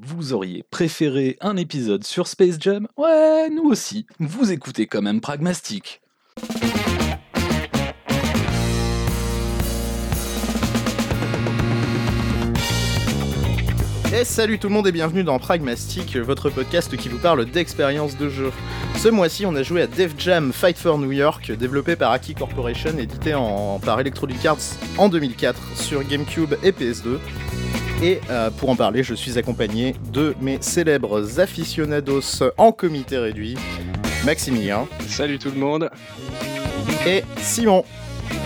Vous auriez préféré un épisode sur Space Jam? Ouais, nous aussi. Vous écoutez quand même Pragmastic. Et salut tout le monde et bienvenue dans Pragmastic, votre podcast qui vous parle d'expérience de jeu. Ce mois-ci, on a joué à Def Jam Fight for New York, développé par Aki Corporation, édité en, par Electronic Arts en 2004 sur GameCube et PS2. Et euh, pour en parler, je suis accompagné de mes célèbres aficionados en comité réduit, Maximilien. Salut tout le monde. Et Simon.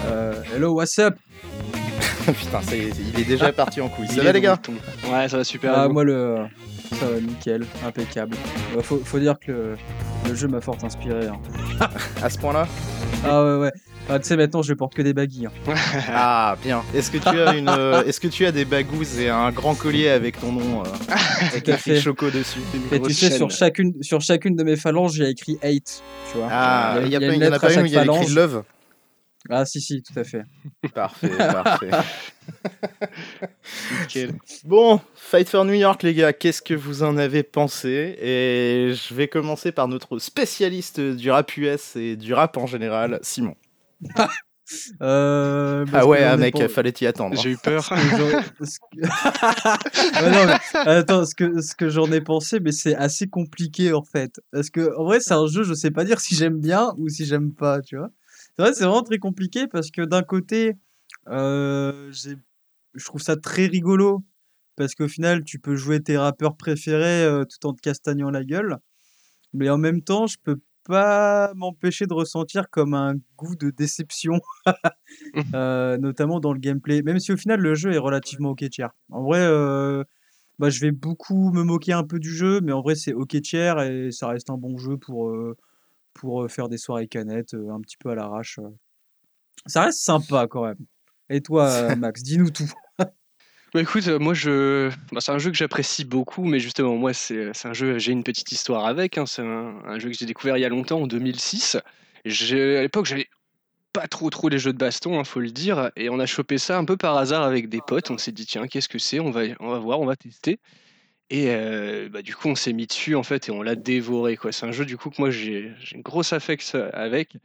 Euh, hello, what's up? Putain, est, il est déjà parti en couille. Ça va les gars Ouais, ça va super. Ah, moi, le... ça va nickel, impeccable. Euh, faut, faut dire que le, jeu m'a fort inspiré. hein. À ce point-là Ah ouais, ouais. Ah, tu sais, maintenant, je porte que des baguilles. hein. Ah, bien. Est-ce que tu as une, euh, est-ce que tu as des bagouzes et un grand collier avec ton nom, euh, avec écrit. Choco dessus? Et tu sais, sur chacune, sur chacune de mes phalanges, j'ai écrit 8. Tu vois Ah, il y, a pas- une il y en a pas une où il y a écrit. Love Ah, si, si, tout à fait. Parfait, parfait. Nickel. Bon, Fight for New York, les gars, qu'est-ce que vous en avez pensé? Et je vais commencer par notre spécialiste du rap US et du rap en général, Simon. Euh, Ah ouais, ah, mec, pas- fallait y attendre. J'ai eu peur. ce que j'aurais- ce que- Ouais, non, mais attends, ce que, ce que j'en ai pensé, mais c'est assez compliqué en fait. Parce que en vrai, c'est un jeu, je sais pas dire si j'aime bien ou si j'aime pas, tu vois. C'est vrai, c'est vraiment très compliqué parce que d'un côté, euh, je trouve ça très rigolo parce qu'au final, tu peux jouer tes rappeurs préférés euh, tout en te castagnant la gueule. Mais en même temps, je peux pas m'empêcher de ressentir comme un goût de déception, euh, notamment dans le gameplay. Même si au final, le jeu est relativement ok tier. En vrai, euh, bah, je vais beaucoup me moquer un peu du jeu, mais en vrai, c'est ok tier et ça reste un bon jeu pour, pour faire des soirées canettes un petit peu à l'arrache. Ça reste sympa quand même. Et toi, Max, dis-nous tout. Bah écoute, moi je, bah, c'est un jeu que j'apprécie beaucoup, mais justement moi c'est c'est un jeu, j'ai une petite histoire avec. hein, C'est un, un jeu que j'ai découvert il y a longtemps, en 2006. J'ai- À l'époque j'avais pas trop trop les jeux de baston, hein, faut le dire, et on a chopé ça un peu par hasard avec des potes. On s'est dit tiens qu'est-ce que c'est? On va on va voir, on va tester. Et euh, bah, du coup on s'est mis dessus en fait et on l'a dévoré. C'est un jeu du coup que moi j'ai j'ai une grosse affect avec.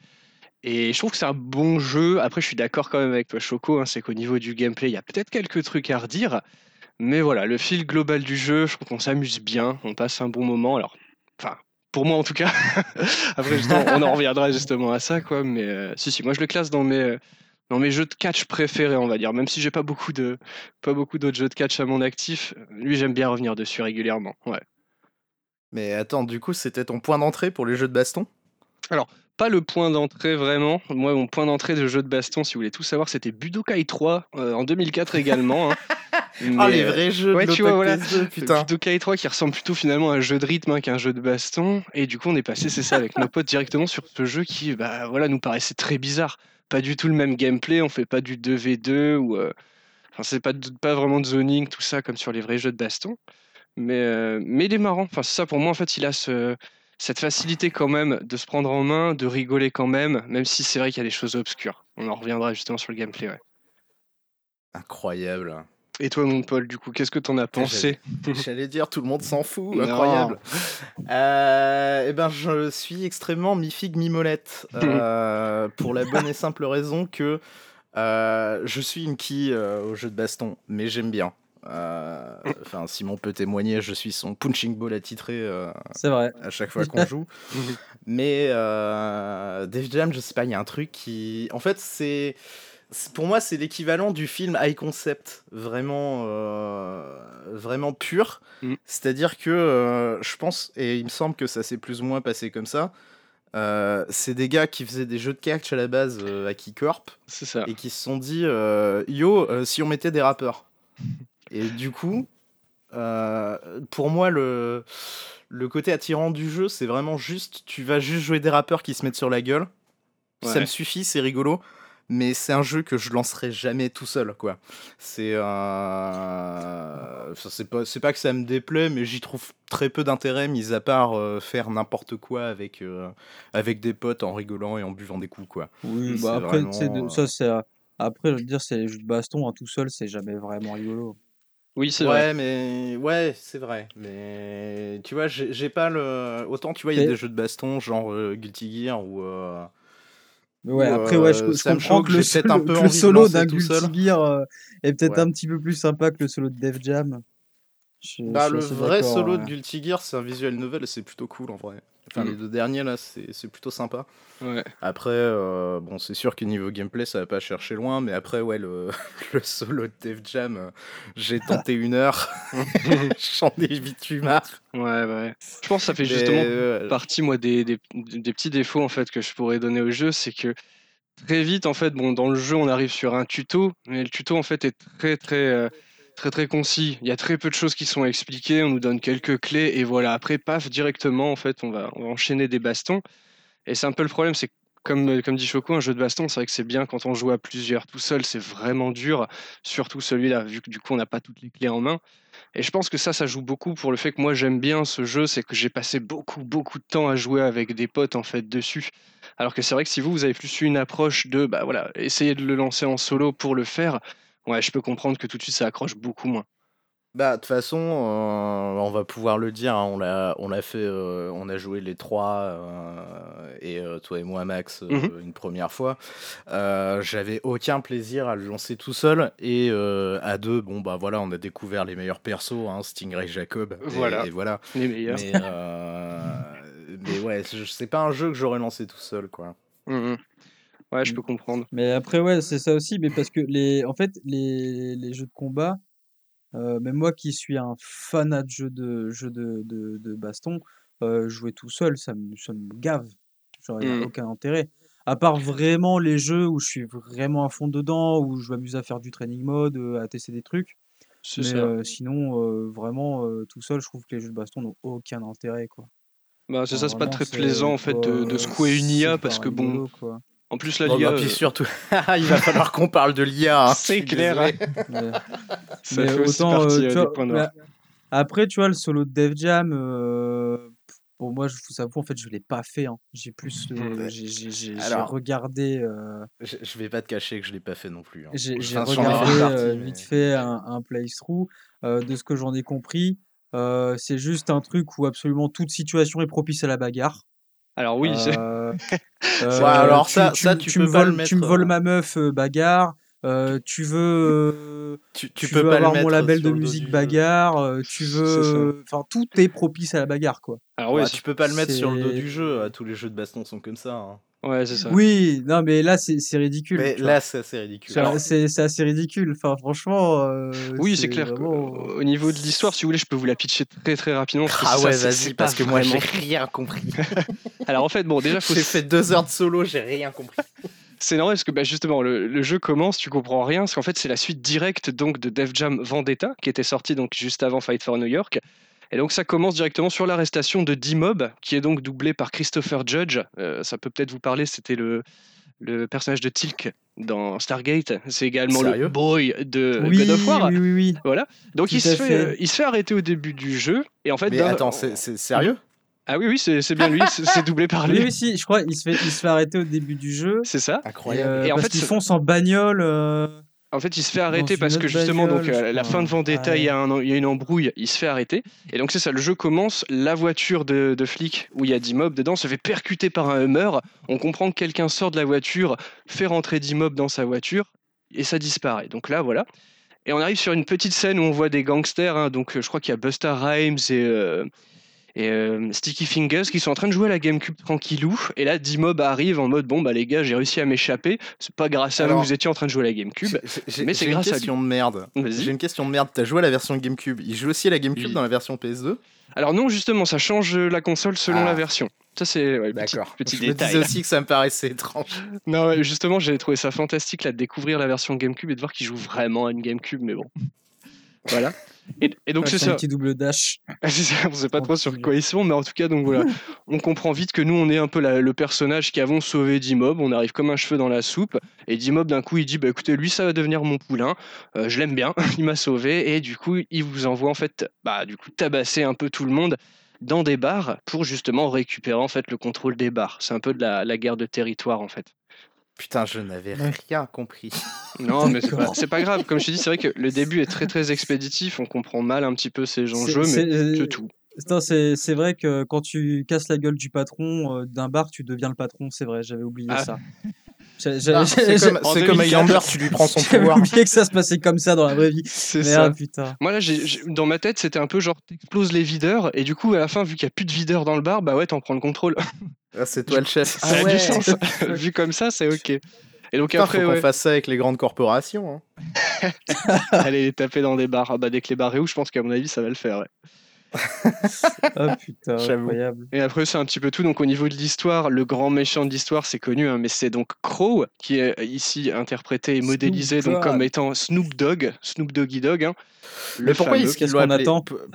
Et je trouve que c'est un bon jeu. Après, je suis d'accord quand même avec Choco. hein, c'est qu'au niveau du gameplay, il y a peut-être quelques trucs à redire. Mais voilà, le fil global du jeu, je trouve qu'on s'amuse bien. On passe un bon moment. Alors, enfin, pour moi en tout cas. Après, on en reviendra justement à ça, quoi. Mais euh, si, si, moi je le classe dans mes, euh, dans mes jeux de catch préférés, on va dire. Même si j'ai pas beaucoup de, pas beaucoup d'autres jeux de catch à mon actif, lui, j'aime bien revenir dessus régulièrement. Ouais. Mais attends, du coup, c'était ton point d'entrée pour les jeux de baston? Pas le point d'entrée vraiment. Moi, mon point d'entrée de jeu de baston, si vous voulez tout savoir, c'était Budokai 3 euh, en 2004 également. hein. Ah, Mais, les euh, vrais jeux ouais, de tu vois, voilà. PS2, putain. Budokai 3 qui ressemble plutôt finalement à un jeu de rythme hein, qu'un jeu de baston. Et du coup, on est passé, c'est ça, avec nos potes directement sur ce jeu qui, bah voilà, nous paraissait très bizarre. Pas du tout le même gameplay. On fait pas du 2v2 ou. euh, Enfin, c'est pas, pas vraiment de zoning, tout ça, comme sur les vrais jeux de baston. Mais, euh, mais il est marrant. Enfin, ça, pour moi, en fait, il a ce, cette facilité quand même de se prendre en main, de rigoler quand même, même si c'est vrai qu'il y a des choses obscures. On en reviendra justement sur le gameplay. Incroyable. Et toi, mon Paul, du coup, qu'est-ce que t'en as pensé J'allais dire, tout le monde s'en fout, Non. incroyable. Euh, eh ben, je suis extrêmement mi-figue, mi-molette. euh, pour la bonne et simple raison que euh, je suis une euh, au jeu de baston, mais j'aime bien. Euh, Enfin, Simon peut témoigner, je suis son punching ball attitré euh, C'est vrai. à chaque fois qu'on joue. Mais euh, Def Jam, je sais pas, il y a un truc qui. En fait, c'est. Pour moi, c'est l'équivalent du film high concept, vraiment, euh, vraiment pur. Mm. C'est-à-dire que euh, je pense, et il me semble que ça s'est plus ou moins passé comme ça. euh, c'est des gars qui faisaient des jeux de catch à la base à Keycorp ça. et qui se sont dit Yo, si on mettait des rappeurs. Et du coup, pour moi, le, le côté attirant du jeu, c'est vraiment juste tu vas juste jouer des rappeurs qui se mettent sur la gueule. Ça me suffit, c'est rigolo. Mais c'est un jeu que je lancerai jamais tout seul, quoi. C'est euh... enfin, c'est pas c'est pas que ça me déplaît, mais j'y trouve très peu d'intérêt, mis à part euh, faire n'importe quoi avec euh, avec des potes en rigolant et en buvant des coups, quoi. Oui, C'est bah après, de- ça, c'est. euh, Après, je veux dire, c'est les jeux de baston, hein, tout seul, c'est jamais vraiment rigolo. Oui, c'est ouais, vrai. mais ouais, c'est vrai. Mais tu vois, j'ai j'ai pas le. Autant tu vois, il y a Et- des jeux de baston genre euh, Guilty Gear ou. Mais ouais, Ou, après, ouais, je, euh, je comprends choque, que le, solo- un peu que le solo d'un Guilty euh, est peut-être Ouais. un petit peu plus sympa que le solo de Def Jam. Je- Bah, le vrai solo ouais. de Guilty Gear, c'est un visual novel et c'est plutôt cool en vrai. Enfin, Mm. les deux derniers là, c'est plutôt sympa. Ouais. Après, euh, bon, c'est sûr que niveau gameplay, ça va pas chercher loin, mais après, ouais, le, le solo de Def Jam, euh, j'ai tenté une heure, j'en ai vite eu marre. Ouais, ouais. Je pense que ça fait Mais, justement euh, partie moi des, des, des petits défauts en fait que je pourrais donner au jeu, c'est que très vite en fait, bon dans le jeu on arrive sur un tuto, mais le tuto en fait est très très très très concis. Il y a très peu de choses qui sont expliquées, on nous donne quelques clés et voilà. Après paf directement en fait on va, enchaîner des bastons et c'est un peu le problème, c'est comme, comme dit Choco, un jeu de baston, c'est vrai que c'est bien quand on joue à plusieurs. Tout seul, c'est vraiment dur, surtout celui-là, vu que du coup, on n'a pas toutes les clés en main. Et je pense que ça, ça joue beaucoup pour le fait que moi, j'aime bien ce jeu, c'est que j'ai passé beaucoup, beaucoup de temps à jouer avec des potes, en fait, dessus. Alors que c'est vrai que si vous, vous avez plus une approche de, bah voilà, essayer de le lancer en solo pour le faire, ouais, je peux comprendre que tout de suite, ça accroche beaucoup moins. Bah, de toute façon, euh, on va pouvoir le dire, hein, on l'a on l'a fait, euh, on a joué les trois, euh, et toi et moi, Max, Mhm. une première fois. J'avais aucun plaisir à le lancer tout seul, et à deux, bon, bah voilà, on a découvert les meilleurs persos, hein, Stingray Jacob, et Voilà. et voilà. Les meilleurs. Mais, mais ouais, c'est c'est pas un jeu que j'aurais lancé tout seul, quoi. Mhm. Ouais, je peux comprendre. Mais après, ouais, c'est ça aussi, mais parce que les, en fait, les, les jeux de combat, euh, même moi qui suis un fanat de jeux de, jeux de, de, de baston, euh, jouer tout seul, ça me, ça me gave. Genre, il n'y a Mm. aucun intérêt. À part vraiment les jeux où je suis vraiment à fond dedans, où je m'amuse à faire du training mode, euh, à tester des trucs. Mais ça. euh, sinon, vraiment, tout seul, je trouve que les jeux de baston n'ont aucun intérêt, quoi. Bah, c'est ça, c'est pas très plaisant en fait de, de secouer une IA parce que bon. En plus la Bon, l'IA, bah, puis euh, surtout, il va falloir qu'on parle de l'IA. hein, C'est clair, désolé. Ouais. ça Mais fait aussi autant, partie euh, tu des vois, points noirs. bah, après, tu vois, le solo de Def Jam, euh, pour moi, je vous avoue, en fait, je l'ai pas fait. hein. J'ai plus, euh, Ouais. j'ai j'ai- regardé, euh, Je, je vais pas te cacher que je l'ai pas fait non plus. hein. j'ai Enfin, regardé euh, vite mais- fait un, un playthrough. Euh, de ce que j'en ai compris, euh, c'est juste un truc où absolument toute situation est propice à la bagarre. Alors oui, c'est- Euh, Ouais, alors ça- ça, tu me peux pas le voles, tu me mettre, voles euh, ma meuf, euh, bagarre. Euh, tu veux, euh, tu, tu, tu peux veux pas avoir le mettre mon label de musique du bagarre. euh, tu veux, enfin tout est propice à la bagarre, quoi. alors Ouais, oui, tu peux pas le mettre sur le dos du jeu. euh, Tous les jeux de baston sont comme ça. hein. Ouais, c'est ça. Oui, non, mais là c'est c'est ridicule. Mais là, c'est assez ridicule. C'est- assez ridicule. Enfin, franchement. euh, Oui, c'est clair. vraiment- euh, Au niveau de l'histoire, si vous voulez, je peux vous la pitcher très très rapidement. parce Ah ça, ouais, c'est- vas-y, parce que moi, j'ai rien compris. Alors en fait, bon, déjà, faut J'ai fait deux heures de solo, j'ai rien compris. C'est normal parce que bah, justement le, le jeu commence, tu comprends rien, parce qu'en fait c'est la suite directe donc de Def Jam Vendetta qui était sorti donc juste avant Fight for New York. Et donc ça commence directement sur l'arrestation de D-Mob, qui est donc doublé par Christopher Judge. Euh, ça peut peut-être vous parler, c'était le, le personnage de Tilk dans Stargate. C'est également Sérieux? le boy de oui, God of War. oui, oui, oui. Voilà. Donc il se, fait, fait. euh, il se fait arrêter au début du jeu. Et en fait, Mais attends, c'est c'est sérieux? Ah oui, oui, c'est c'est bien lui, c'est doublé par Oui, lui. oui, si, je crois, il se fait, il se fait arrêter au début du jeu. C'est ça. Et, Incroyable. euh, Et en parce fait, c'est- foncent en bagnole. euh, En fait, il se fait arrêter parce que justement, donc, à je la fin de Vendetta, il y, a un- il y a une embrouille, il se fait arrêter. Et donc, c'est ça, le jeu commence, la voiture de, de flic où il y a D-Mob dedans se fait percuter par un Hummer. On comprend que quelqu'un sort de la voiture, fait rentrer D-Mob dans sa voiture, et ça disparaît. Donc là, voilà. Et on arrive sur une petite scène où on voit des gangsters. hein. donc, euh, je crois qu'il y a Buster Rhymes et, euh, et euh, Sticky Fingers qui sont en train de jouer à la GameCube tranquillou. Et là, D-Mob arrive en mode Bon, bah les gars, j'ai réussi à m'échapper. C'est pas grâce à vous, vous étiez en train de jouer à la GameCube. J'ai- j'ai- mais c'est j'ai une grâce à lui. question de merde. J'ai une question de merde. T'as joué à la version GameCube. Il joue aussi à la GameCube Oui. dans la version PS2 Alors non, justement, ça change la console selon Ah. la version. Ça c'est ouais, petit, D'accord. petit Je me détail. disais aussi que ça me paraissait étrange. Non, justement, j'ai trouvé ça fantastique là, de découvrir la version GameCube et de voir qu'il joue vraiment à une GameCube, mais bon. Voilà. Et, et donc c'est c'est un ça. petit double dash. Ça, on sait pas trop sur quoi ils sont, mais en tout cas, donc voilà, on comprend vite que nous, on est un peu la- le personnage qui avons sauvé D-Mob. On arrive comme un cheveu dans la soupe, et D-Mob d'un coup, il dit, bah écoutez, lui, ça va devenir mon poulain. Euh, je l'aime bien, il m'a sauvé, et du coup, il vous envoie en fait, bah du coup, tabasser un peu tout le monde dans des bars pour justement récupérer en fait le contrôle des bars. C'est un peu de la, la guerre de territoire en fait. Putain, je n'avais rien compris. Non, mais c'est pas, grave. Comme je te dis, c'est vrai que le début est très très expéditif. On comprend mal un petit peu ces enjeux, mais c'est- c'est tout. C'est vrai que quand tu casses la gueule du patron euh, d'un bar, tu deviens le patron, c'est vrai, j'avais oublié Ah. ça. Ah, c'est comme, en c'est comme 2004. Highlander, tu lui prends son J'avais pouvoir. oublié que ça se passait comme ça dans la vraie vie. C'est ça. Putain. Moi là, dans ma tête, c'était un peu genre t'exploses les videurs et du coup à la fin, vu qu'il y a plus de videurs dans le bar, bah ouais, t'en prends le contrôle. Ah, c'est toi le chef. ça a du sens. vu comme ça, c'est ok. Et donc Putain, après, faut qu'on ouais, fasse ça avec les grandes corporations. hein. aller les taper dans des bars. Ah bah dès que les bars réouvrent, je pense qu'à mon avis, ça va le faire. ouais. Ah putain, incroyable. Et après, c'est un petit peu tout. Donc, au niveau de l'histoire, le grand méchant de l'histoire, c'est connu, hein, mais c'est donc Crow, qui est ici interprété et modélisé donc, comme étant Snoop Dogg, Snoop Doggy Dogg. hein, le Mais pourquoi est-ce qu'ils l'ont qu'on appelé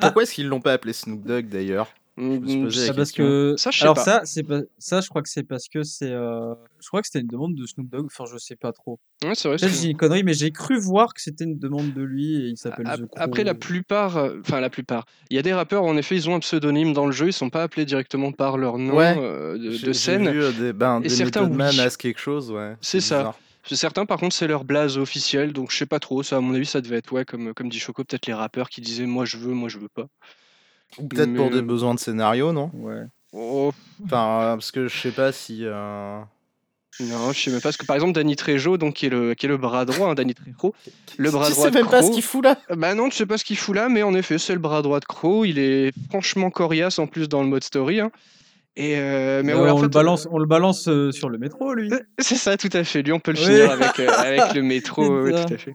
Pourquoi est-ce qu'ils l'ont pas appelé Snoop Dogg d'ailleurs? Ah, parce que Ça, je sais alors pas. ça c'est pas ça je crois que c'est parce que c'est euh, je crois que c'était une demande de Snoop Dogg enfin je sais pas trop Ouais, c'est vrai. peut-être c'est- j'ai une connerie mais j'ai cru voir que c'était une demande de lui et il s'appelle Ap- The Crow. Après, la plupart, euh, enfin la plupart, il y a des rappeurs, en effet, ils ont un pseudonyme dans le jeu, ils sont pas appelés directement par leur nom Ouais. euh, de, scène. vu, des, ben, Et des certains, oui. as quelque chose, ouais. C'est ça. Certains, par contre, c'est leur blase officielle, donc je sais pas trop. Ça, à mon avis, ça devait être, ouais, comme, comme dit Choco, peut-être les rappeurs qui disaient moi je veux, moi je veux pas. Ou peut-être pour des besoins de scénario, non ouais Oh, Enfin, euh, parce que je sais pas si. euh, Non, je sais même pas. Parce que par exemple, Danny Trejo, donc, qui, est le, qui est le bras droit, hein, Danny Trejo. Le bras tu droit sais de même pas ce qu'il fout là Bah non, tu sais pas ce qu'il fout là, mais en effet, c'est le bras droit de Crow. Il est franchement coriace en plus dans le mode story. hein. Et euh, mais Euh, ouais, en on, fait, le balance on le balance euh, sur le métro lui C'est ça, tout à fait. Lui, on peut le Oui. finir avec, euh, avec le métro. ouais, tout à fait.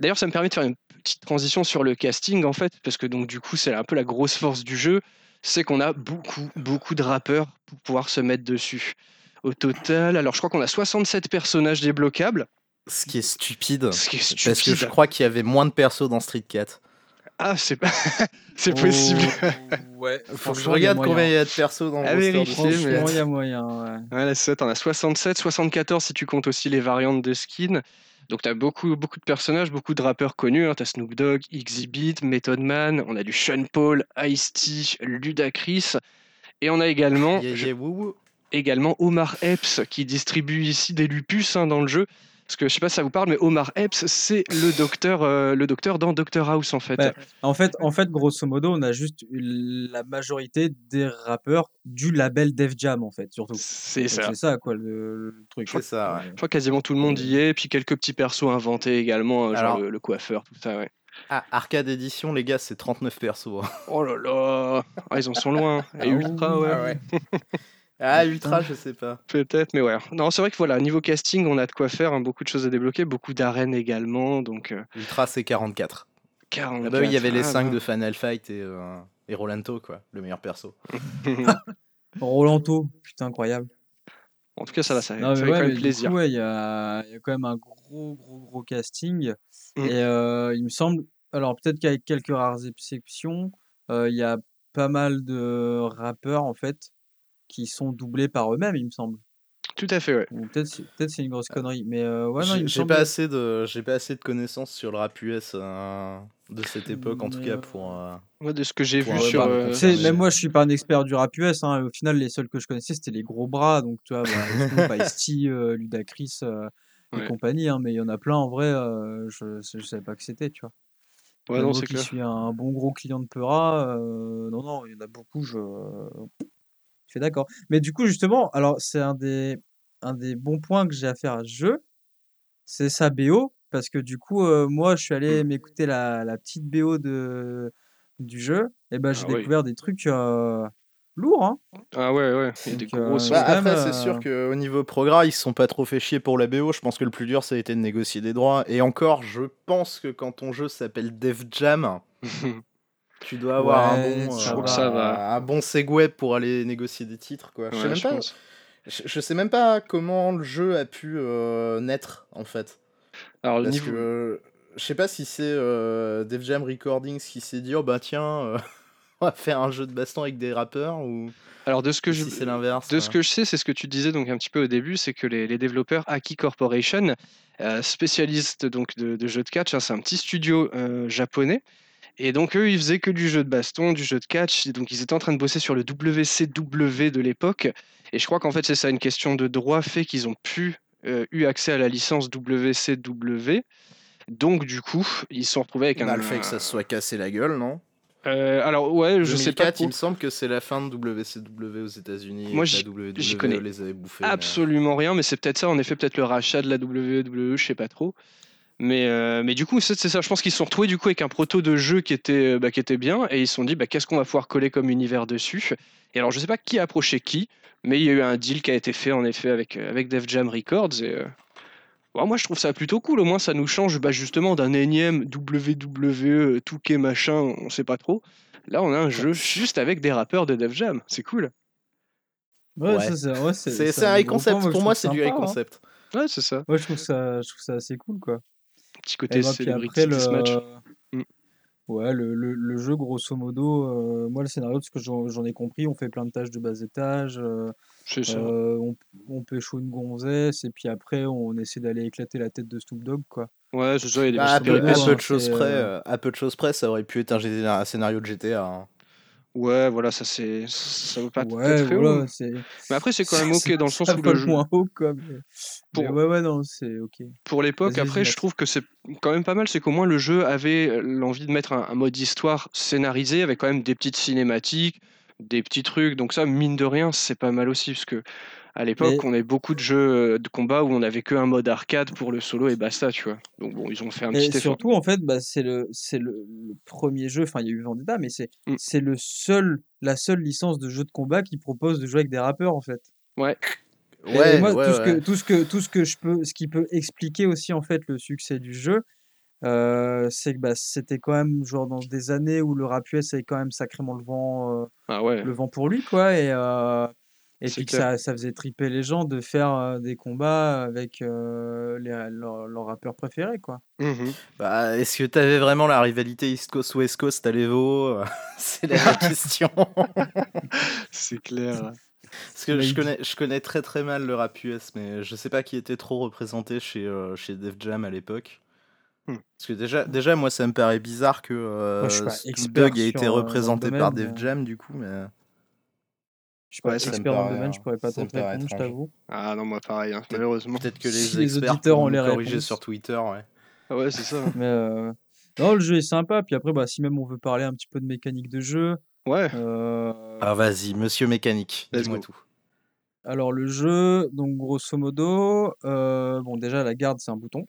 D'ailleurs, ça me permet de faire une petite transition sur le casting, en fait, parce que donc du coup, c'est un peu la grosse force du jeu, c'est qu'on a beaucoup, beaucoup de rappeurs pour pouvoir se mettre dessus. Au total, alors je crois qu'on a 67 personnages débloquables, Ce qui est stupide. ce qui est stupide. Parce que je crois qu'il y avait moins de persos dans Street Cat. Ah, c'est pas... c'est possible. Oh, ouais Faut que je regarde combien il y a de persos dans le du vérifier, mais- il y a moyen ouais. Ouais, là, c'est ça, t'en as 67, 74 si tu comptes aussi les variantes de skins. Donc t'as beaucoup, beaucoup de personnages, beaucoup de rappeurs connus. Hein. T'as Snoop Dogg, Exhibit, Method Man, on a du Sean Paul, Ice-T, Ludacris. Et on a également, Yeah, yeah, également Omar Epps qui distribue ici des lupus hein, dans le jeu. Parce que je sais pas si ça vous parle, mais Omar Epps, c'est le docteur, euh, le docteur dans Doctor House en fait. Ouais. En fait, en fait, grosso modo, on a juste la majorité des rappeurs du label Def Jam, en fait, surtout. C'est ça. C'est ça, quoi, le, le truc. C'est ça, ouais. Je crois quasiment tout le monde y est, puis quelques petits persos inventés également, euh, genre Alors- le, le coiffeur, tout ça, ouais. Ah, Arcade Edition, les gars, c'est 39 persos. hein. Oh là là ah, Ils en sont loin. Et Ah Ultra, ouais. Ah ouais. Ah, Ultra, je sais pas. Peut-être, mais ouais. Non, c'est vrai que voilà, niveau casting, on a de quoi faire, hein, beaucoup de choses à débloquer, beaucoup d'arènes également, donc euh, Ultra, c'est 44. 44. Ah bah oui, il y avait les ah 5 bah. de Final Fight et, euh, et Rolanto, quoi, le meilleur perso. Rolanto, putain, incroyable. en tout cas, ça va, ça, Non, ça mais fait ouais, quand même plaisir. coup, ouais, il y, a, il y a quand même un gros, gros, gros casting. Mm. Et euh, il me semble, alors peut-être qu'avec quelques rares exceptions, euh, il y a pas mal de rappeurs, en fait, qui sont doublés par eux-mêmes, il me semble. Tout à fait, ouais. Ou peut-être c'est peut-être c'est une grosse connerie. Mais euh, ouais, non, il J'ai pas assez de j'ai pas assez de connaissances sur le rap US euh, de cette époque en tout cas pour euh, Moi, de ce que j'ai vu sur. euh, même moi, je suis pas un expert du rap US. Hein. Au final, les seuls que je connaissais, c'était les gros bras. Donc, tu vois, bah, Ice-T, euh, Ludacris euh, et Ouais. compagnie. Hein. Mais il y en a plein, en vrai, euh, je, je savais pas que c'était, tu vois. Ouais, non, c'est qui clair. suis un bon gros client de Peura, euh, non, non, il y en a beaucoup, je, je suis d'accord. Mais du coup, justement, alors, c'est un des, un des bons points que j'ai à faire à ce jeu, c'est sa BO. Parce que du coup, euh, moi, je suis allé m'écouter la, la petite BO de, du jeu. Et ben, j'ai Ah oui. découvert des trucs euh, lourds. Hein. Ah ouais, ouais. Il y a des Donc, gros euh, sons. Bah, quand même, après, c'est euh, sûr qu'au niveau progrès, ils se sont pas trop fait chier pour la BO. Je pense que le plus dur, ça a été de négocier des droits. Et encore, je pense que quand ton jeu s'appelle Def Jam, tu dois avoir Ouais, un bon, euh, va. Ça va. un bon segue pour aller négocier des titres. Quoi. je, sais même je pas, je, je sais même pas comment le jeu a pu euh, naître en fait. Alors, le Parce niveau. que euh, je sais pas si c'est euh, Def Jam Recordings qui s'est dit oh bah tiens, euh, on va faire un jeu de baston avec des rappeurs ou Alors, de ce que je. si c'est l'inverse. De ce que je sais, c'est ce que tu disais donc un petit peu au début, c'est que les, les développeurs Aki Corporation, euh, spécialistes donc de, de jeux de catch, hein, c'est un petit studio euh, japonais. Et donc eux, ils faisaient que du jeu de baston, du jeu de catch. Et donc ils étaient en train de bosser sur le WCW de l'époque. Et je crois qu'en fait c'est ça, une question de droit fait qu'ils ont pu euh, eu accès à la licence WCW. Donc, du coup, ils se sont retrouvés avec un. Bah, le fait que ça se soit cassé la gueule, non? Euh, alors, ouais, je sais pas. 2004, trop. il me semble que c'est la fin de WCW aux États-unis. Moi, j'y- connais les avait bouffés. mais- Absolument rien, mais c'est peut-être ça, en effet, peut-être le rachat de la WWE, je sais pas trop. Mais, euh, mais du coup, c'est ça, je pense qu'ils se sont retrouvés du coup avec un proto de jeu qui était, bah, qui était bien, et ils se sont dit, bah, qu'est-ce qu'on va pouvoir coller comme univers dessus? Et alors, je sais pas qui a approché qui, mais il y a eu un deal qui a été fait, en effet, avec, euh, avec Def Jam Records, et... euh, moi, je trouve ça plutôt cool, au moins, ça nous change bah, justement d'un énième WWE, Touquet, machin, on sait pas trop. Là, on a un jeu juste avec des rappeurs de Def Jam, c'est cool. Ouais, Ouais. ça, c'est ouais, un high concept. Pour moi, c'est du high hein. concept. Ouais, c'est ça. Ouais, je trouve ça, je trouve ça assez cool, quoi. Petit Et côté bah, après, le, deathmatch. Mm. ouais, le, le, le jeu, grosso modo, euh, moi, le scénario, parce que j'en ai compris, on fait plein de tâches de bas étage, euh, C'est ça. euh, on, on pécho une gonzesse, et puis après, on essaie d'aller éclater la tête de Snoop Dogg, quoi. Ouais, c'est ça, il des Bah, à, petites peu, à péripéties, peu hein, de choses près, euh, à peu de choses près, ça aurait pu être un scénario de GTA. hein. Ouais, voilà, ça c'est ça vaut pas Ouais, très voilà, haut. Mais après c'est quand même ok dans le sens où le jeu, moins haut, quoi. Mais, Pour- mais ouais, ouais, non, c'est ok. pour l'époque, après je trouve que c'est quand même pas mal, c'est qu'au moins le jeu avait euh, l'envie de mettre un, un mode histoire scénarisé avec quand même des petites cinématiques, des petits trucs. Donc ça, mine de rien, c'est pas mal aussi parce que à l'époque, Mais- on avait beaucoup de jeux euh, de combat où on avait que un mode arcade pour le solo et basta, tu vois. Donc bon, ils ont fait un Et petit effort. surtout, en fait, bah, c'est le, c'est le, le premier jeu, enfin, il y a eu Vendetta, mais c'est, Mm. c'est le seul, la seule licence de jeu de combat qui propose de jouer avec des rappeurs, en fait. Ouais, Et Ouais, moi, ouais, tout, ce ouais. que, tout, ce que, tout ce que je peux, ce qui peut expliquer aussi, en fait, le succès du jeu, euh, c'est que bah, c'était quand même, genre, dans des années où le rap US avait quand même sacrément le vent, euh, ah ouais. le vent pour lui, quoi, et, euh, et puis que ça, ça faisait triper les gens de faire euh, des combats avec euh, les, leurs rappeurs préférés, quoi. Mhm. Bah, Est-ce que t'avais vraiment la rivalité East Coast-West Coast à l'Evo C'est la question. C'est clair. Parce que je connais, je connais très très mal le rap US, mais je sais pas qui était trop représenté chez, euh, chez Def Jam à l'époque. Hmm. Parce que déjà, déjà, moi, ça me paraît bizarre que euh, Dogg ait été représenté par Def mais- Jam, du coup, mais... Je suis pas Ouais, expert dans le domaine, je pourrais pas te répondre, je t'avoue. Ah non, moi pareil, hein, malheureusement. Peut-être que les Si les auditeurs ont les corriger sur Twitter, ouais. Ah ouais, c'est ça. Mais euh, non, le jeu est sympa. Puis après, bah, si même on veut parler un petit peu de mécanique de jeu, Ouais. euh, Ah, vas-y, monsieur mécanique, dis-moi tout. alors le jeu, donc grosso modo, euh, bon déjà la garde c'est un bouton.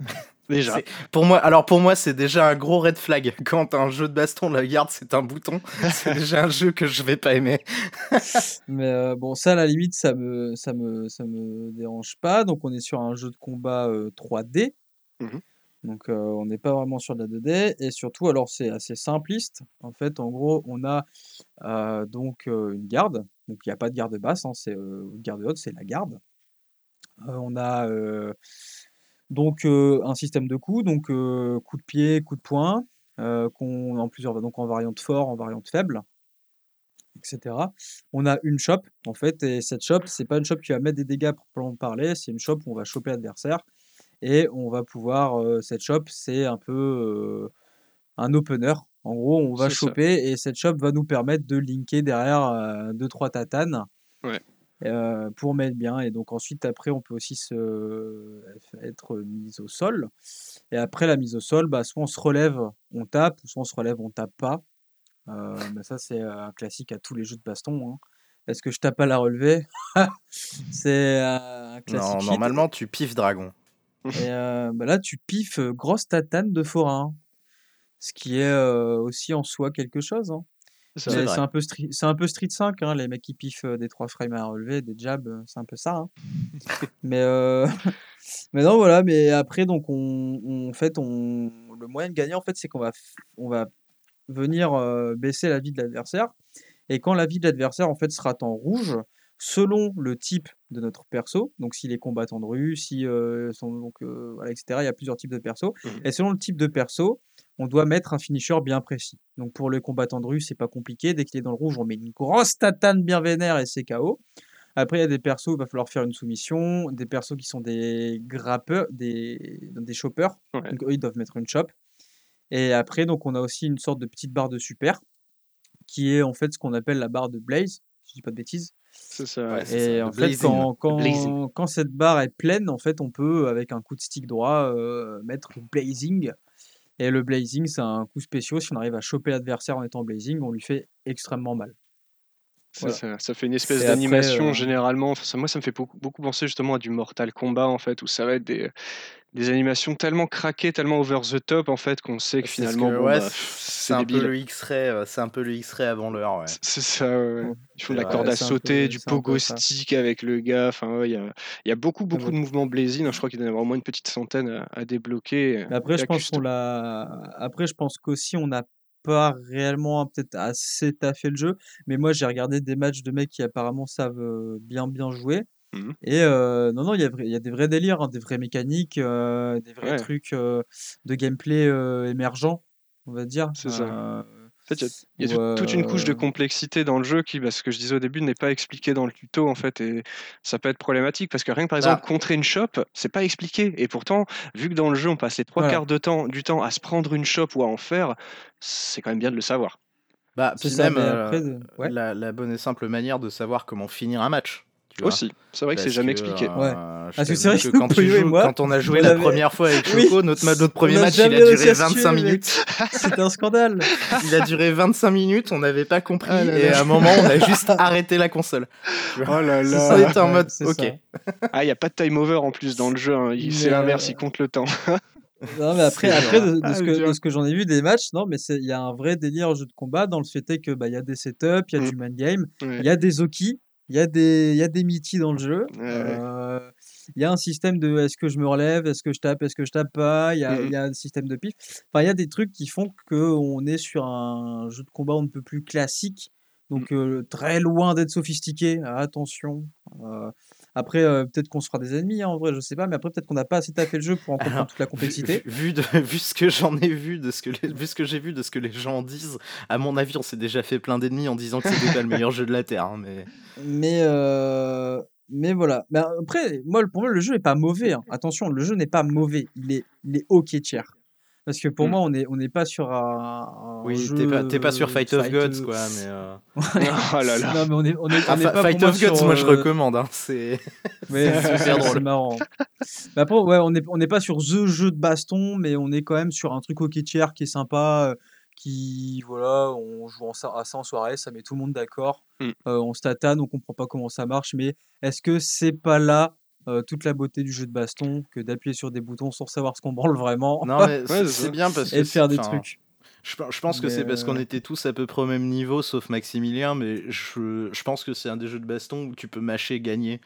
Déjà. Pour moi, alors pour moi, c'est déjà un gros red flag. Quand un jeu de baston, la garde, c'est un bouton, c'est déjà un jeu que je vais pas aimer. Mais euh, bon, ça à la limite, ça me, ça me, ça me dérange pas. Donc on est sur un jeu de combat euh, 3D. Mhm. Donc euh, on n'est pas vraiment sur de la 2D. Et surtout, alors c'est assez simpliste. En fait, en gros, on a euh, donc euh, une garde. Donc il n'y a pas de garde basse, hein, c'est euh, une garde haute, c'est la garde. Euh, on a euh, donc un système de coups, donc coup de pied, coup de poing, qu'on en plusieurs, donc en variante fort, en variante faible, etc. On a une shop en fait, et cette shop, c'est pas une shop qui va mettre des dégâts pour proprement parler, c'est une shop où on va choper l'adversaire et on va pouvoir. cette shop, c'est un peu un opener. En gros, on va C'est ça. choper et cette shop va nous permettre de linker derrière 2-3 tatanes Ouais. Euh, pour mettre bien. Et donc ensuite, après, on peut aussi se... être mis au sol. Et après la mise au sol, bah, soit on se relève, on tape, ou soit on se relève, on tape pas. Euh, mais ça, c'est un classique à tous les jeux de baston. hein. Est-ce que je tape à la relevée? C'est un classique. Non, normalement, tu piffes dragon. Et euh, bah là, tu piffes grosse tatane de forain. Ce qui est aussi en soi quelque chose. hein. C'est un, peu street, c'est un peu Street 5, hein, les mecs qui piffent euh, des 3 frames à relever, des jabs, euh, c'est un peu ça. hein. mais, euh, mais non, voilà, mais après, donc, on, fait, on, le moyen de gagner, en fait, c'est qu'on va, f- on va venir euh, baisser la vie de l'adversaire. Et quand la vie de l'adversaire, en fait, sera en rouge, selon le type de notre perso, donc s'il est combattant de rue, si, euh, sont, donc, euh, voilà, etc., il y a plusieurs types de persos. Mhm. Et selon le type de perso, on doit mettre un finisher bien précis. Donc pour le combattant de rue, c'est pas compliqué. Dès qu'il est dans le rouge, on met une grosse tatane bien vénère et c'est KO. Après, il y a des persos, il va falloir faire une soumission. Des persos qui sont des grappeurs, des, des choppers. Ouais. Donc eux, ils doivent mettre une chop. Et après, donc on a aussi une sorte de petite barre de super qui est en fait ce qu'on appelle la barre de Blaze. si je dis pas de bêtises. C'est ça. Ouais, Et ça, en fait, quand, quand cette barre est pleine, en fait, on peut, avec un coup de stick droit, euh, mettre blazing. Et le blazing, c'est un coup spécial. Si on arrive à choper l'adversaire en étant blazing, on lui fait extrêmement mal. Voilà. ça, ça fait une espèce d'animation euh, généralement. Enfin, ça- moi, ça me fait beaucoup, beaucoup penser justement à du Mortal Kombat en fait, où ça va être des, des animations tellement craquées, tellement over the top en fait, qu'on sait que finalement, que- bon, ouais, bah, c'est un peu le X-ray, euh, c'est un peu le X-ray avant l'heure, ouais. C'est- ça, ouais. Ils font de la corde à sauter, peu- du pogo stick avec le gars. Enfin, il y a, y a beaucoup, beaucoup de mouvements blazing. Je crois qu'il y en avoir au moins une petite centaine à, à débloquer. Mais après, je pense qu'on l'a. Après, je pense qu'aussi, on n'a pas réellement peut-être assez taffé le jeu. Mais moi, j'ai regardé des matchs de mecs qui apparemment savent euh, bien bien jouer. Mhm. Et euh, non, non, il y a, y des vrais délires, hein, des vraies mécaniques, euh, des vrais Ouais. trucs de gameplay émergents, on va dire. C'est ça. En fait, il y a, y toute- une couche de complexité dans le jeu qui, bah, ce que je disais au début, n'est pas expliqué dans le tuto en fait, et ça peut être problématique parce que rien que par exemple Bah. contrer une shop, c'est pas expliqué. Et pourtant, vu que dans le jeu on passe les trois quarts de temps, du temps à se prendre une shop ou à en faire, c'est quand même bien de le savoir. Bah, C'est même euh, ouais. la, la bonne et simple manière de savoir comment finir un match. tu vois. Aussi, c'est vrai que c'est jamais que, expliqué. euh, Ouais. Parce que c'est t'avoue vrai que quand, tu Poyo et joues- moi, quand on a joué on la avait- première fois avec Oui. Choco, notre, ma- notre premier match, il a duré réussi à se 25 tuer, mec. minutes. C'était un scandale. Il a duré 25 minutes, on n'avait pas compris, Ah là et là. à un moment, on a juste arrêté la console. Oh là C'est On ça, était en mode, c'est ok. ça. Ah, il n'y a pas de time over en plus dans le jeu, hein. C'est l'inverse, euh, il compte le temps. Non, mais après, de, de Ah, ce que, dur. de ce que j'en ai vu des matchs, non, mais il y a un vrai délire jeu de combat dans le fait est que bah, y a des setups, il y a Mm. du man game, Ouais. il y a des Oki, il y a des, il y a des Mitty dans le jeu. Ouais. euh, Il y a un système de est-ce que je me relève, est-ce que je tape, est-ce que je tape pas. Il y a, Mm. il y a un système de pif. Enfin, il y a des trucs qui font qu'on est sur un jeu de combat on ne peut plus classique. Donc, euh, très loin d'être sophistiqué. Attention. Euh, après, euh, peut-être qu'on se fera des ennemis, hein, en vrai, je sais pas. Mais après, peut-être qu'on n'a pas assez taffé le jeu pour en comprendre Alors, toute la complexité. vu- vu de- vu ce que j'en ai vu, de ce que les- vu ce que j'ai vu de ce que les gens disent, à mon avis, on s'est déjà fait plein d'ennemis en disant que c'était pas le meilleur jeu de la terre. hein, mais Mais, euh, mais voilà. Mais après, moi, pour moi, le jeu n'est pas mauvais. hein. Attention, le jeu n'est pas mauvais. Il est, il est ok tier. Parce que pour Mm. moi, on n'est on pas sur un, un oui, jeu. t'es pas, t'es pas sur Fight of fight, Gods, euh, quoi. Mais euh... Oh là là. Non, mais on est, on est, on ah, est Fa- pas Fight of Gods, sur, moi je euh, recommande. Hein, c'est mais c'est c'est super drôle. c'est marrant. Mais après, ouais, on n'est on pas sur the jeu de baston, mais on est quand même sur un truc ok tier qui est sympa. euh, Qui, voilà, on joue en à ça en soirée, ça met tout le monde d'accord. Mm. Euh, on se tatane, on comprend pas comment ça marche, mais est-ce que c'est pas là euh, toute la beauté du jeu de baston que d'appuyer sur des boutons sans savoir ce qu'on branle vraiment Non, mais c'est bien parce que et de faire des trucs Je, pe- je pense que c'est parce qu'on euh, était tous à peu près au même niveau, sauf Maximilien, mais je, je pense que c'est un des jeux de baston où tu peux mâcher et gagner.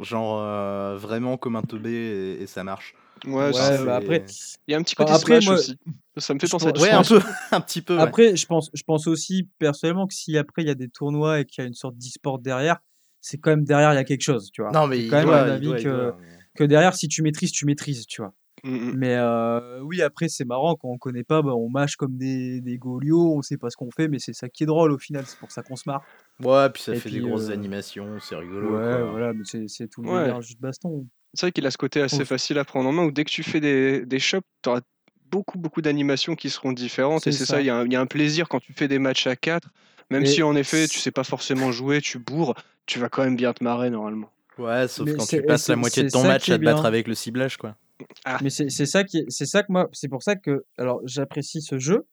Genre euh, vraiment comme un teubé et, et ça marche. Ouais, bah après, il y a un petit Enfin, côté après, Smash moi, aussi. Ça me fait penser à du Ouais, un peu, un petit peu. ouais. Après, je pense, je pense aussi personnellement que si après il y a des tournois et qu'il y a une sorte d'e-sport derrière, c'est quand même derrière il y a quelque chose, tu vois. Non, mais il quand même doit, un il avis il que, doit. que derrière, si tu maîtrises, tu maîtrises, tu vois. Mm, mm. Mais euh, oui, après, c'est marrant quand on connaît pas, bah, on mâche comme des, des goliots, on sait pas ce qu'on fait, mais c'est ça qui est drôle au final, c'est pour ça qu'on se marre. Ouais, puis ça Et fait puis, des grosses euh, animations, c'est Ouais, rigolo. quoi. voilà, mais c'est tout le Ouais. délire juste baston. C'est vrai qu'il a ce côté assez Ouf. facile à prendre en main où dès que tu fais des, des shops, tu auras beaucoup, beaucoup d'animations qui seront différentes. Et C'est ça, il y, a un- il y a un plaisir quand tu fais des matchs à 4. Même Mais si en effet, tu sais pas forcément jouer, tu bourres, tu vas quand même bien te marrer normalement. Ouais, sauf Mais quand tu passes la moitié de ton match à te battre avec le ciblage, quoi. Mais c'est c'est ça qui est- c'est ça que moi c'est pour ça que alors j'apprécie ce jeu,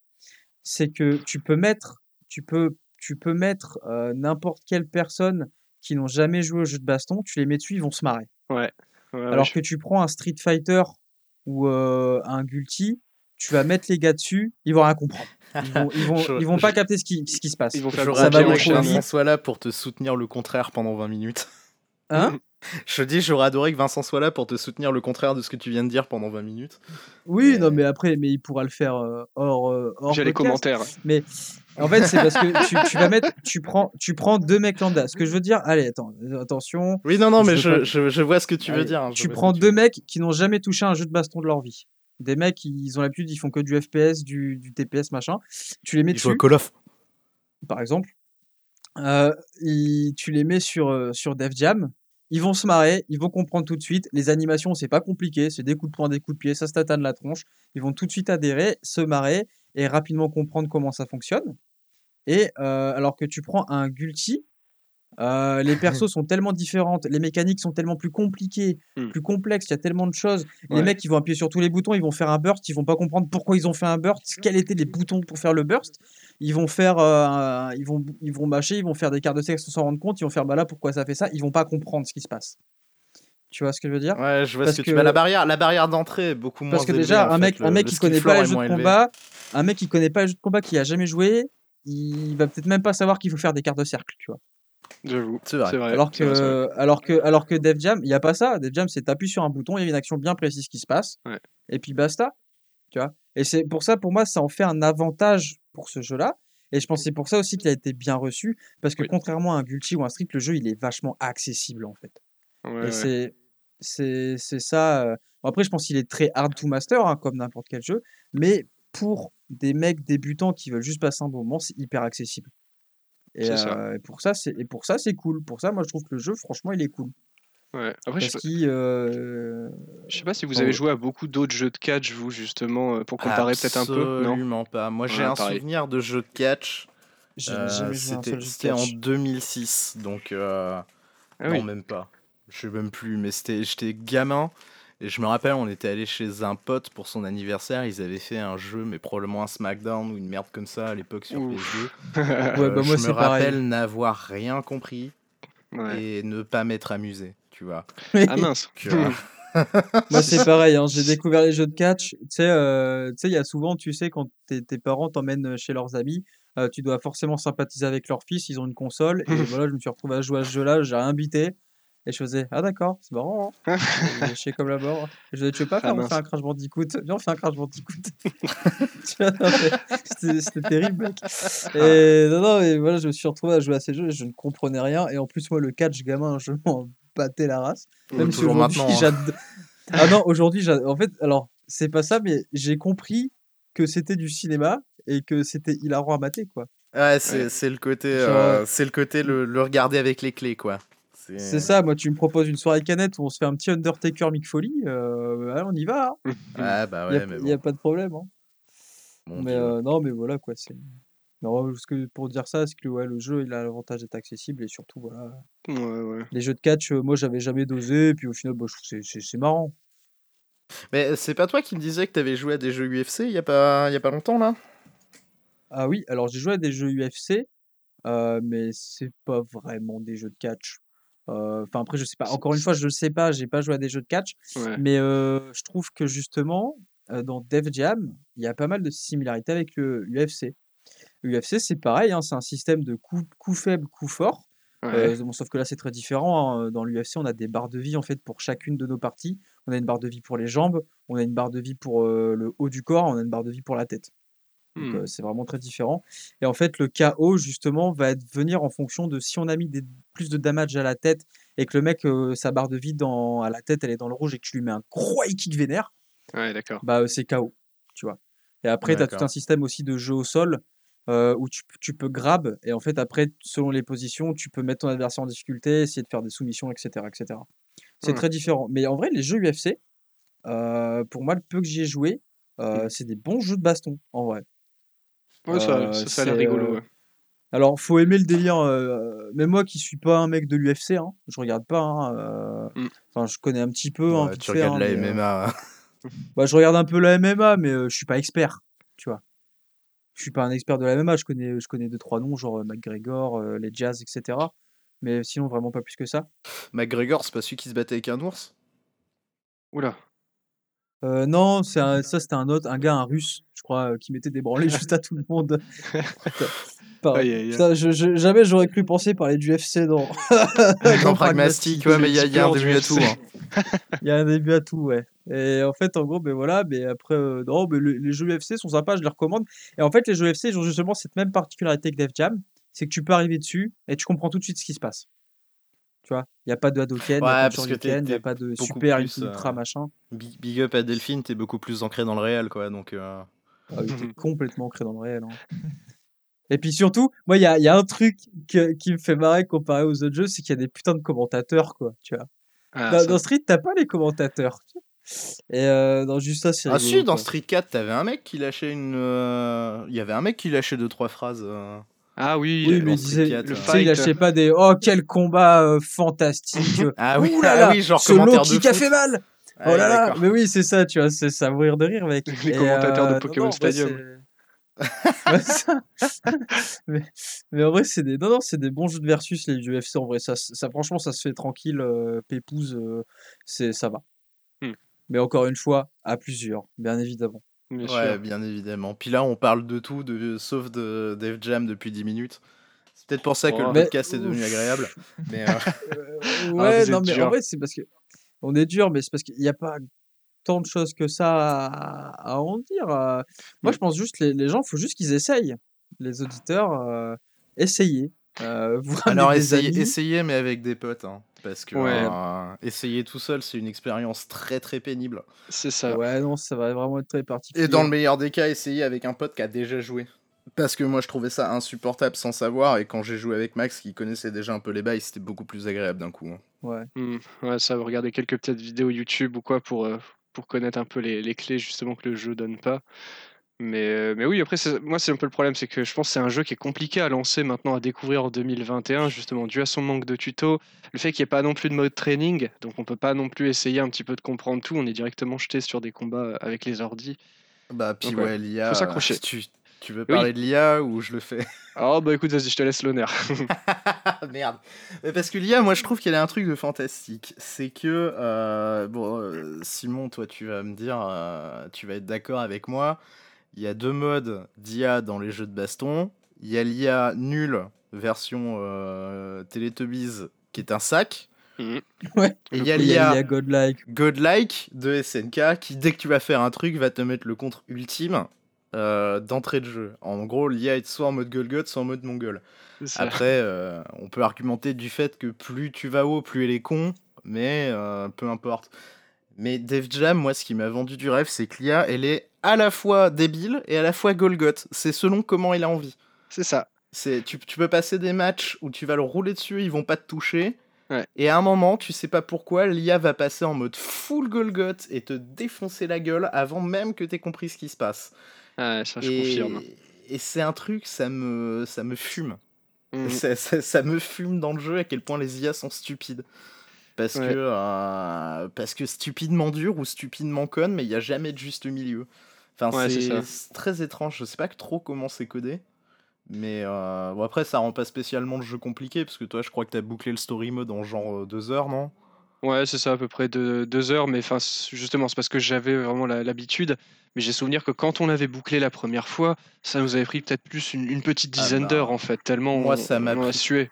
c'est que tu peux mettre tu peux tu peux mettre euh, n'importe quelle personne qui n'ont jamais joué au jeu de baston, tu les mets dessus, ils vont se marrer. Ouais. Ouais, ouais, Alors je- que tu prends un Street Fighter ou euh, un Gulti, tu vas mettre les gars dessus, ils vont rien comprendre. Ils vont ils vont, Je- ils vont pas je- capter ce qui, ce qui se passe. Ils vont faire ça va Vincent soit là pour te soutenir le contraire pendant 20 minutes. Hein Je dis, j'aurais adoré que Vincent soit là pour te soutenir le contraire de ce que tu viens de dire pendant 20 minutes. Oui, non Mais- mais après mais il pourra le faire euh, hors euh, hors J'ai les commentaires. Mais en fait, c'est parce que tu, tu vas mettre, tu prends, tu prends deux mecs lambda. Ce que je veux dire, allez, attends, attention. Oui, non, non, Je mais je, pas- je, je vois ce que tu veux dire. hein, Tu prends deux mecs qui n'ont jamais touché un jeu de baston de leur vie. Des mecs, ils ont l'habitude, ils font que du FPS, du, du TPS, machin. Tu les mets Il joue à dessus, Call of. par exemple. Euh, ils- tu les mets sur, euh, sur Def Jam. Ils vont se marrer, ils vont comprendre tout de suite. Les animations, c'est pas compliqué, c'est des coups de poing, des coups de pied, ça se tatane la tronche. Ils vont tout de suite adhérer, se marrer et rapidement comprendre comment ça fonctionne. Et euh, alors que tu prends un Gulti, Euh, les persos sont tellement différentes, les mécaniques sont tellement plus compliquées, Hmm. plus complexes, il y a tellement de choses. Les mecs, ils vont appuyer sur tous les boutons, ils vont faire un burst, ils vont pas comprendre pourquoi ils ont fait un burst, quels étaient les boutons pour faire le burst. Ils vont faire, euh, ils vont, ils vont mâcher, ils vont faire des cartes de sexe sans s'en rendre compte, ils vont faire bah là pourquoi ça fait ça, ils vont pas comprendre ce qui se passe. Tu vois ce que je veux dire? Ouais, je vois Parce ce que, tu veux. La barrière, la barrière d'entrée est beaucoup moins Parce que déjà, un fait. mec, Le- un mec le qui connaît pas les jeux de élevé. combat, un mec qui connaît pas les jeux de combat, qui a jamais joué, il va peut-être même pas savoir qu'il faut faire des cartes de cercle, tu vois. J'avoue. C'est vrai. Alors c'est vrai, que, alors que, alors que Def Jam, il y a pas ça. Def Jam, c'est t'appuies sur un bouton, il y a une action bien précise qui se passe, Ouais. et puis basta, tu vois. Et c'est pour ça, pour moi, ça en fait un avantage pour ce jeu-là. Et je pense que c'est pour ça aussi qu'il a été bien reçu, parce que Oui. contrairement à un Guilty ou un Street, le jeu il est vachement accessible en fait. Ouais, Et ouais. c'est c'est ça. euh, bon, Après, je pense qu'il est très hard to master, hein, comme n'importe quel jeu, mais pour des mecs débutants qui veulent juste passer un bon moment, c'est hyper accessible. Et, C'est ça. euh, et pour ça, c'est et pour ça, c'est cool. Pour ça, moi, je trouve que le jeu, franchement, il est cool. Ouais. Après, je sais pas- euh, je sais pas si vous Oh, avez joué à beaucoup d'autres jeux de catch, vous, justement, euh, pour comparer peut-être un peu. Non? Absolument pas. Moi, j'ai Ouais, un pareil. souvenir de jeu de catch. j'ai euh, C'était en catch. 2006, donc euh, Ah non, oui. même pas. Je sais même plus, mais c'était j'étais gamin. Et je me rappelle, on était allé chez un pote pour son anniversaire. Ils avaient fait un jeu, mais probablement un SmackDown ou une merde comme ça à l'époque sur Ouf. PS2. Ouais, bah, moi, je me rappelle n'avoir rien compris Ouais. et ne pas m'être amusé, tu vois. Ah mince. Que, Moi, c'est pareil, hein, j'ai découvert les jeux de catch. Tu sais, euh, tu sais, il y a souvent, tu sais, quand tes, tes parents t'emmènent chez leurs amis, euh, tu dois forcément sympathiser avec leur fils, ils ont une console. Et voilà, je me suis retrouvé à jouer à ce jeu-là, j'ai rien bité. Et je faisais, ah d'accord, c'est marrant. Hein. Je sais comme la mort. Et je disais, tu veux pas Ah, faire, on fait un Crash Bandicoot Viens, on fait un Crash Bandicoot. Mais C'était c'était terrible, mec. Et non, non, et voilà, je me suis retrouvé à jouer à ces jeux et je ne comprenais rien. Et en plus, moi, le catch, gamin, je m'en battais la race. Même si aujourd'hui, hein. j'ad- Ah non, aujourd'hui, en fait, alors, c'est pas ça, mais j'ai compris que c'était du cinéma et que c'était hilarant à mater, quoi. Ouais, c'est Ouais. c'est le côté, euh, c'est le côté le, le regarder avec les clés, quoi. C'est ça, moi, tu me proposes une soirée canette où on se fait un petit Undertaker Mick Foley, euh, allez, on y va, hein. Ouais, bah ouais, a, mais y a bon. pas de problème. Hein. Mais euh, non, mais voilà, quoi, c'est. Non, parce que pour dire ça, c'est que ouais, le jeu, il a l'avantage d'être accessible et surtout, voilà. Ouais, ouais. Les jeux de catch, euh, moi, j'avais jamais dosé, et puis au final, bah, je trouve que c'est- c'est c'est marrant. Mais c'est pas toi qui me disais que t'avais joué à des jeux UFC il y a pas, il y a pas longtemps, là? Ah oui, alors j'ai joué à des jeux UFC, euh, mais c'est pas vraiment des jeux de catch. Euh, Enfin, après, je sais pas. Encore une fois, je le sais pas, j'ai pas joué à des jeux de catch, Ouais. mais euh, je trouve que justement, euh, dans Def Jam, il y a pas mal de similarités avec le UFC. UFC, c'est pareil, hein, c'est un système de coups coup faibles, coups forts. Ouais. Euh, bon, sauf que là, c'est très différent. hein. Dans l'UFC, on a des barres de vie en fait pour chacune de nos parties. On a une barre de vie pour les jambes, on a une barre de vie pour euh, le haut du corps, on a une barre de vie pour la tête. Donc, euh, c'est vraiment très différent. Et en fait, le KO, justement, va être- venir en fonction de si on a mis des- plus de damage à la tête et que le mec, sa barre de vie dans, à la tête, elle est dans le rouge et que tu lui mets un gros kick vénère, Ouais, d'accord. bah, c'est KO. Tu vois. Et après, tu as tout un système aussi de jeu au sol euh, où tu, peux grab. Et en fait, après, selon les positions, tu peux mettre ton adversaire en difficulté, essayer de faire des soumissions, etc. etc. C'est Ouais. très différent. Mais en vrai, les jeux UFC, euh, pour moi, le peu que j'y ai joué, euh, c'est des bons jeux de baston, en vrai. Ouais, ça, Euh, ça, ça a l'air c'est, rigolo. euh, ouais. Alors, faut aimer le délire. euh, même moi qui suis pas un mec de l'UFC, hein, je regarde pas. hein, euh, Mm. Enfin, je connais un petit peu. hein, Ouais, vite tu regardes la mais, euh, MMA. bah, je regarde un peu la MMA, mais euh, je suis pas expert. Tu vois. Je suis pas un expert de la MMA. Je connais, je connais deux trois noms, genre euh, McGregor, euh, les Jazz, etc. Mais sinon, vraiment pas plus que ça. McGregor, c'est pas celui qui se battait avec un ours? Oula. Euh, non, c'est un- ça c'était un autre, un gars, un russe, je crois, euh, qui mettait des branlées juste à tout le monde. Putain, par- Aïe, aïe, aïe. putain, je- je- jamais j'aurais cru penser parler du UFC dans. Dans Pragmastic, ouais, mais il y a, il y a un début à tout. hein. Il y a un début à tout, ouais. Et en fait, en gros, ben voilà, mais après, euh, non, mais le- les jeux UFC sont sympas, je les recommande. Et en fait, les jeux UFC, ils ont justement cette même particularité que Def Jam, c'est que tu peux arriver dessus et tu comprends tout de suite ce qui se passe. Tu vois, il n'y a pas de Hadoken, il n'y Ouais, a pas de Shuriken, il n'y a pas de super, plus, ultra, euh, machin. Big, big up à Delphine, t'es beaucoup plus ancré dans le réel, quoi. Donc, euh, Ah oui, t'es complètement ancré dans le réel. hein. Et puis surtout, moi, il y a, y a un truc que- qui me fait marrer comparé aux autres jeux, c'est qu'il y a des putains de commentateurs, quoi. Tu vois? Ah, dans, ça- dans Street, t'as pas les commentateurs. Et euh, dans juste ça, c'est Ah rigolo, si, dans quoi. Street 4, t'avais un mec qui lâchait une... euh, Il y avait un mec qui lâchait deux trois phrases. Ah oui, Oui, mais il disait, le tu sais, il fight. lâchait pas des oh quel combat euh, fantastique. Ah oui, Ouh là ah là, oui, genre ce low de kick a fait mal. Ah oh oui, là là, mais oui, c'est ça, tu vois, c'est ça, à mourir de rire, mec. Les Et, commentateurs de euh, Pokémon non, Stadium. mais en vrai, c'est des, non, non, c'est des bons jeux de versus les UFC. En vrai, ça, ça, franchement, ça se fait tranquille, euh, pépouze, euh, c'est, ça va. Hmm. Mais encore une fois, à plusieurs, bien évidemment. Bien Ouais, sûr. bien évidemment. Puis là, on parle de tout, de, sauf de Def Jam depuis 10 minutes. C'est peut-être pour ça que Oh. le Mais- podcast est devenu agréable. Mais euh, Euh, Ah, ouais, non, mais en vrai, c'est parce que on est dur, mais c'est parce qu'il n'y a pas tant de choses que ça à, à en dire. euh. Moi, Mm. je pense juste les, les gens, il faut juste qu'ils essayent. Les auditeurs, euh, essayez. Euh, vous alors, essayez, mais avec des potes. hein, parce que Ouais. euh, essayer tout seul, c'est une expérience très très pénible. C'est ça. Ouais, non, ça va vraiment être très particulier. Et dans le meilleur des cas, essayez avec un pote qui a déjà joué. Parce que moi, je trouvais ça insupportable sans savoir. Et quand j'ai joué avec Max, qui connaissait déjà un peu les bails, c'était beaucoup plus agréable d'un coup. hein. Ouais. Hmm, Ouais, ça, vous regardez quelques petites vidéos YouTube ou quoi pour, euh, pour connaître un peu les, les clés justement que le jeu donne pas. Mais, euh, mais oui, après, moi, c'est un peu le problème, c'est que je pense que c'est un jeu qui est compliqué à lancer maintenant, à découvrir en 2021, justement, dû à son manque de tuto, le fait qu'il n'y ait pas non plus de mode training, donc on peut pas non plus essayer un petit peu de comprendre tout, on est directement jeté sur des combats avec les ordis. Bah, puis Donc, ouais, l'IA. faut s'accrocher. euh, Tu, tu veux parler de l'IA ou je le fais? Oh, bah écoute, vas-y, je te laisse l'honneur. Merde. Parce que l'IA, moi je trouve qu'elle a un truc de fantastique. C'est que, euh, bon, euh, Simon, toi tu vas me dire, euh, tu vas être d'accord avec moi. Il y a deux modes d'IA dans les jeux de baston. Il y a l'IA nulle, version euh, Teletubbies, qui est un sac. Mhm. Ouais. Et il y a Il y a, il y l'IA Godlike. Godlike de SNK qui, dès que tu vas faire un truc, va te mettre le contre ultime euh, d'entrée de jeu. En gros, l'IA est soit en mode Golgot, soit en mode Mongol. Après, euh, on peut argumenter du fait que plus tu vas haut, plus elle est con, mais euh, peu importe. Mais Def Jam, moi, ce qui m'a vendu du rêve, c'est que l'IA, elle est à la fois débile et à la fois Golgoth. C'est selon comment il a envie. C'est ça. C'est, tu, tu peux passer des matchs où tu vas le rouler dessus, ils vont pas te toucher. Ouais. Et à un moment, tu sais pas pourquoi, l'IA va passer en mode full Golgoth et te défoncer la gueule avant même que t'aies compris ce qui se passe. Ouais, ça, je et confirme. et c'est un truc, ça me, ça me fume. Mhm. Ça, ça- ça me fume dans le jeu à quel point les IA sont stupides. Parce Ouais. que euh, parce que stupidement dur ou stupidement conne, mais il n'y a jamais de juste milieu. Enfin, Ouais, c'est très étrange. Je sais pas trop comment c'est codé. Mais euh, bon, après, ça rend pas spécialement le jeu compliqué. Parce que toi, je crois que t'as bouclé le story mode en genre euh, deux heures, non? Ouais, c'est ça, à peu près deux, deux heures, mais enfin, justement, c'est parce que j'avais vraiment l'habitude. Mais j'ai souvenir que quand on avait bouclé la première fois, ça nous avait pris peut-être plus une, une petite Ah dizaine bah, d'heures en fait, tellement moi, on, ça m'a sué.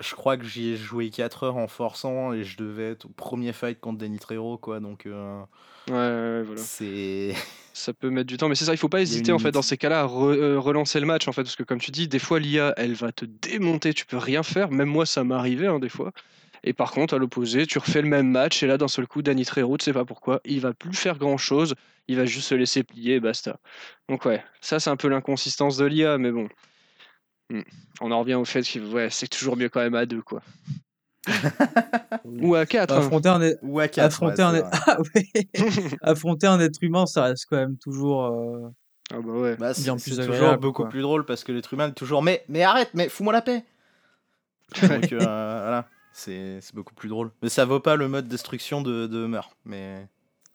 Je crois que j'y ai joué 4 heures en forçant et je devais être au premier fight contre Danny Trejo, quoi. Donc, euh, Ouais, ouais, voilà. c'est. Ça peut mettre du temps, mais c'est ça, il faut pas hésiter en fait dans ces cas-là à re- euh, relancer le match en fait, parce que comme tu dis, des fois l'IA elle va te démonter, tu peux rien faire, même moi ça m'est arrivé hein, des fois. Et par contre, à l'opposé, tu refais le même match et là d'un seul coup, Danny Trejo, tu sais pas pourquoi, il va plus faire grand chose, il va juste se laisser plier et basta. Donc ouais, ça c'est un peu l'inconsistance de l'IA, mais bon. Hmm. On en revient au fait que ouais, c'est toujours mieux quand même à deux quoi. Ou à quatre. hein. Affronter un, être- Ou à 4. affronter, un... être- Ah ouais. affronter un être humain, ça reste quand même toujours. euh, Ah bah ouais. Bah, c'est Bien c'est plus toujours agréable, beaucoup quoi. plus drôle parce que l'être humain est toujours mais mais arrête mais fous-moi la paix donc euh, voilà c'est c'est beaucoup plus drôle mais ça vaut pas le mode destruction de, de Hummer mais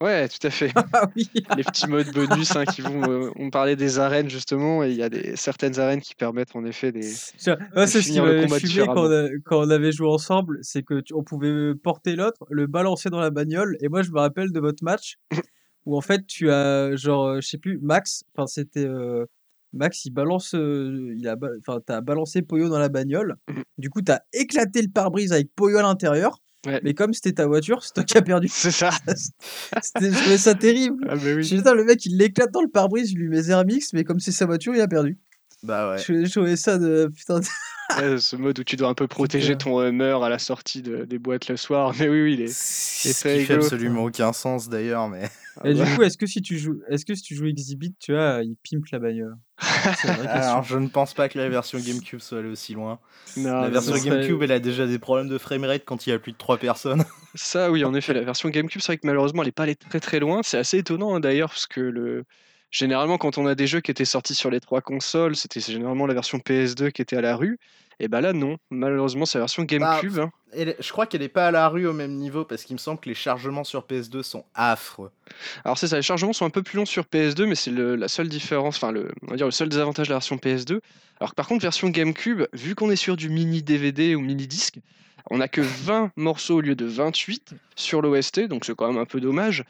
Ouais, tout à fait. Ah oui. les petits modes bonus hein, qui vont. euh, on parlait des arènes justement, et il y a des, certaines arènes qui permettent en effet des. C'est ce qui m'avait fumé quand on, a- quand on avait joué ensemble, c'est que tu- on pouvait porter l'autre, le balancer dans la bagnole, et moi je me rappelle de votre match où en fait tu as genre euh, je sais plus Max, enfin c'était euh, Max il balance, euh, il a, enfin t'as balancé Poyo dans la bagnole, Mhm. du coup t'as éclaté le pare-brise avec Poyo à l'intérieur, Ouais. mais comme c'était ta voiture, c'est toi qui as perdu. C'est ça. C'était, je trouvais ça terrible. Ah bah oui. Putain, le mec il l'éclate dans le pare-brise, je lui mets Zermix, mais comme c'est sa voiture, il a perdu. Bah ouais Je, je trouvais ça de putain. de- Ouais, ce mode où tu dois un peu protéger ton Hummer à la sortie de- des boîtes le soir. Mais oui, oui, il est. ce qui fait absolument aucun sens d'ailleurs mais Ah Et bah. du coup, est-ce que si tu joues, est-ce que si tu joues Exhibit, tu vois, il pimpe la bagnole? Alors je ne pense pas que la version GameCube soit allée aussi loin Non, la version GameCube elle a déjà des problèmes de framerate quand il y a plus de 3 personnes Ça, oui, en effet, la version GameCube, c'est vrai que malheureusement, elle n'est pas allée très très loin. C'est assez étonnant hein, d'ailleurs, parce que le, généralement, quand on a des jeux qui étaient sortis sur les trois consoles, c'était généralement la version PS2 qui était à la rue. Et bah là, non. Malheureusement, c'est la version GameCube. hein. Elle je crois qu'elle est pas à la rue au même niveau parce qu'il me semble que les chargements sur PS2 sont affreux. Alors c'est ça, les chargements sont un peu plus longs sur PS2, mais c'est la seule différence, enfin le, on va dire le seul désavantage de la version PS2. Alors que par contre, version GameCube, vu qu'on est sur du mini DVD ou mini disque, on a que 20 morceaux au lieu de 28 sur l'OST, donc c'est quand même un peu dommage.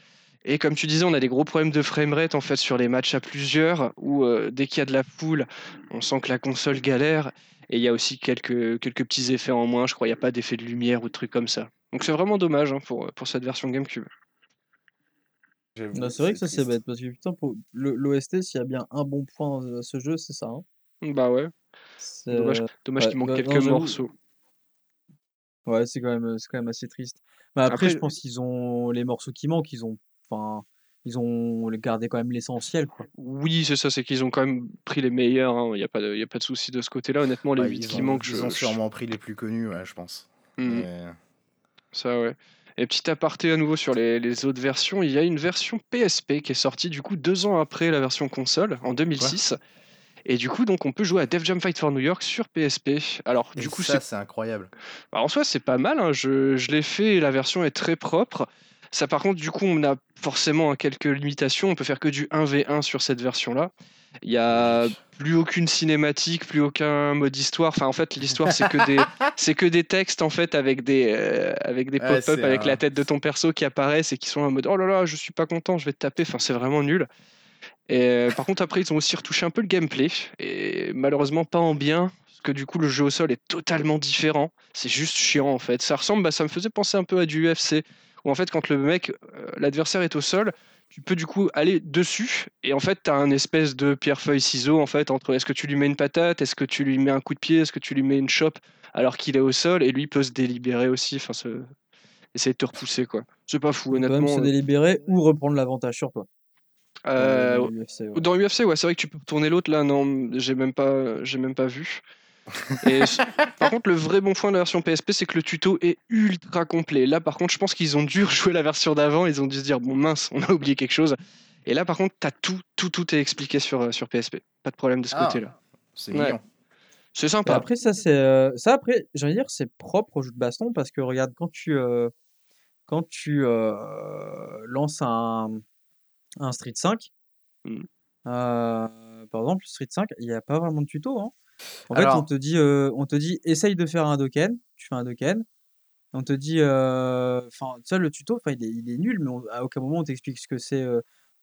Et comme tu disais, on a des gros problèmes de framerate en fait sur les matchs à plusieurs, où euh, dès qu'il y a de la foule, on sent que la console galère. Et il y a aussi quelques, quelques petits effets en moins, je crois, il n'y a pas d'effet de lumière ou de trucs comme ça. Donc c'est vraiment dommage hein, pour, pour cette version GameCube. C'est vrai que ça c'est bête parce que putain pour l'OST s'il y a bien un bon point dans ce jeu c'est ça. hein. Bah ouais. C'est, Dommage, dommage ouais, qu'il manque bah, quelques morceaux. Ouais c'est quand même c'est quand même assez triste. Mais après, Après- je pense qu'ils ont les morceaux qui manquent ils ont enfin ils ont gardé quand même l'essentiel quoi. Oui, c'est ça, c'est qu'ils ont quand même pris les meilleurs. hein, Il n'y a pas de, il y a pas de souci de ce côté-là. Honnêtement, les Ouais, 8 ils qui ont, manquent, ils je, ont je- sûrement pris les plus connus, ouais, je pense. Hmm, Mais- ça ouais. Et petit aparté à nouveau sur les, les autres versions, il y a une version PSP qui est sortie du coup deux ans après la version console, en 2006. Et du coup, donc, on peut jouer à Def Jam Fight for New York sur PSP. Alors, et du coup, ça, c'est c'est incroyable. Alors, en soi, c'est pas mal. hein, Je, je l'ai fait et la version est très propre. Ça, par contre, du coup, on a forcément hein, quelques limitations. On peut faire que du 1v1 sur cette version-là. Il y a plus aucune cinématique, plus aucun mode histoire. Enfin, en fait, l'histoire, c'est que des, c'est que des textes en fait avec des, euh, avec des pop-up avec un- la tête de ton perso qui apparaissent et qui sont en mode oh là là, je suis pas content, je vais te taper. Enfin, c'est vraiment nul. Et euh, par contre, après, ils ont aussi retouché un peu le gameplay et malheureusement pas en bien. Parce que du coup, le jeu au sol est totalement différent. C'est juste chiant en fait. Ça ressemble, bah, ça me faisait penser un peu à du UFC où en fait, quand le mec, euh, l'adversaire est au sol, tu peux du coup aller dessus et en fait, tu as un espèce de pierre-feuille-ciseau en fait entre est-ce que tu lui mets une patate, est-ce que tu lui mets un coup de pied, est-ce que tu lui mets une chope alors qu'il est au sol et lui peut se délibérer aussi. Enfin, se... essayer de te repousser quoi. C'est pas fou On peut même honnêtement. se délibérer ou reprendre l'avantage sur toi. Euh, dans le UFC, ouais. Dans UFC, ouais, c'est vrai que tu peux tourner l'autre. Là, non, j'ai même pas, j'ai même pas vu. Et par contre, le vrai bon point de la version PSP, c'est que le tuto est ultra complet. Là, par contre, je pense qu'ils ont dû rejouer la version d'avant. Ils ont dû se dire, bon mince, on a oublié quelque chose. Et là, par contre, t'as tout, tout, tout est expliqué sur, euh, sur PSP. Pas de problème de ce Ah, côté-là. C'est Ouais. mignon. C'est Et sympa. après ça c'est euh, ça après j'ai envie de dire c'est propre au jeu de baston parce que regarde quand tu euh, quand tu euh, lances un un Street 5 Mm. euh, par exemple Street 5 il n'y a pas vraiment de tuto hein. En Alors- fait on te dit euh, on te dit essaye de faire un doken tu fais un doken on te dit euh, enfin ça le tuto il est, il est nul mais on- à aucun moment on t'explique ce que c'est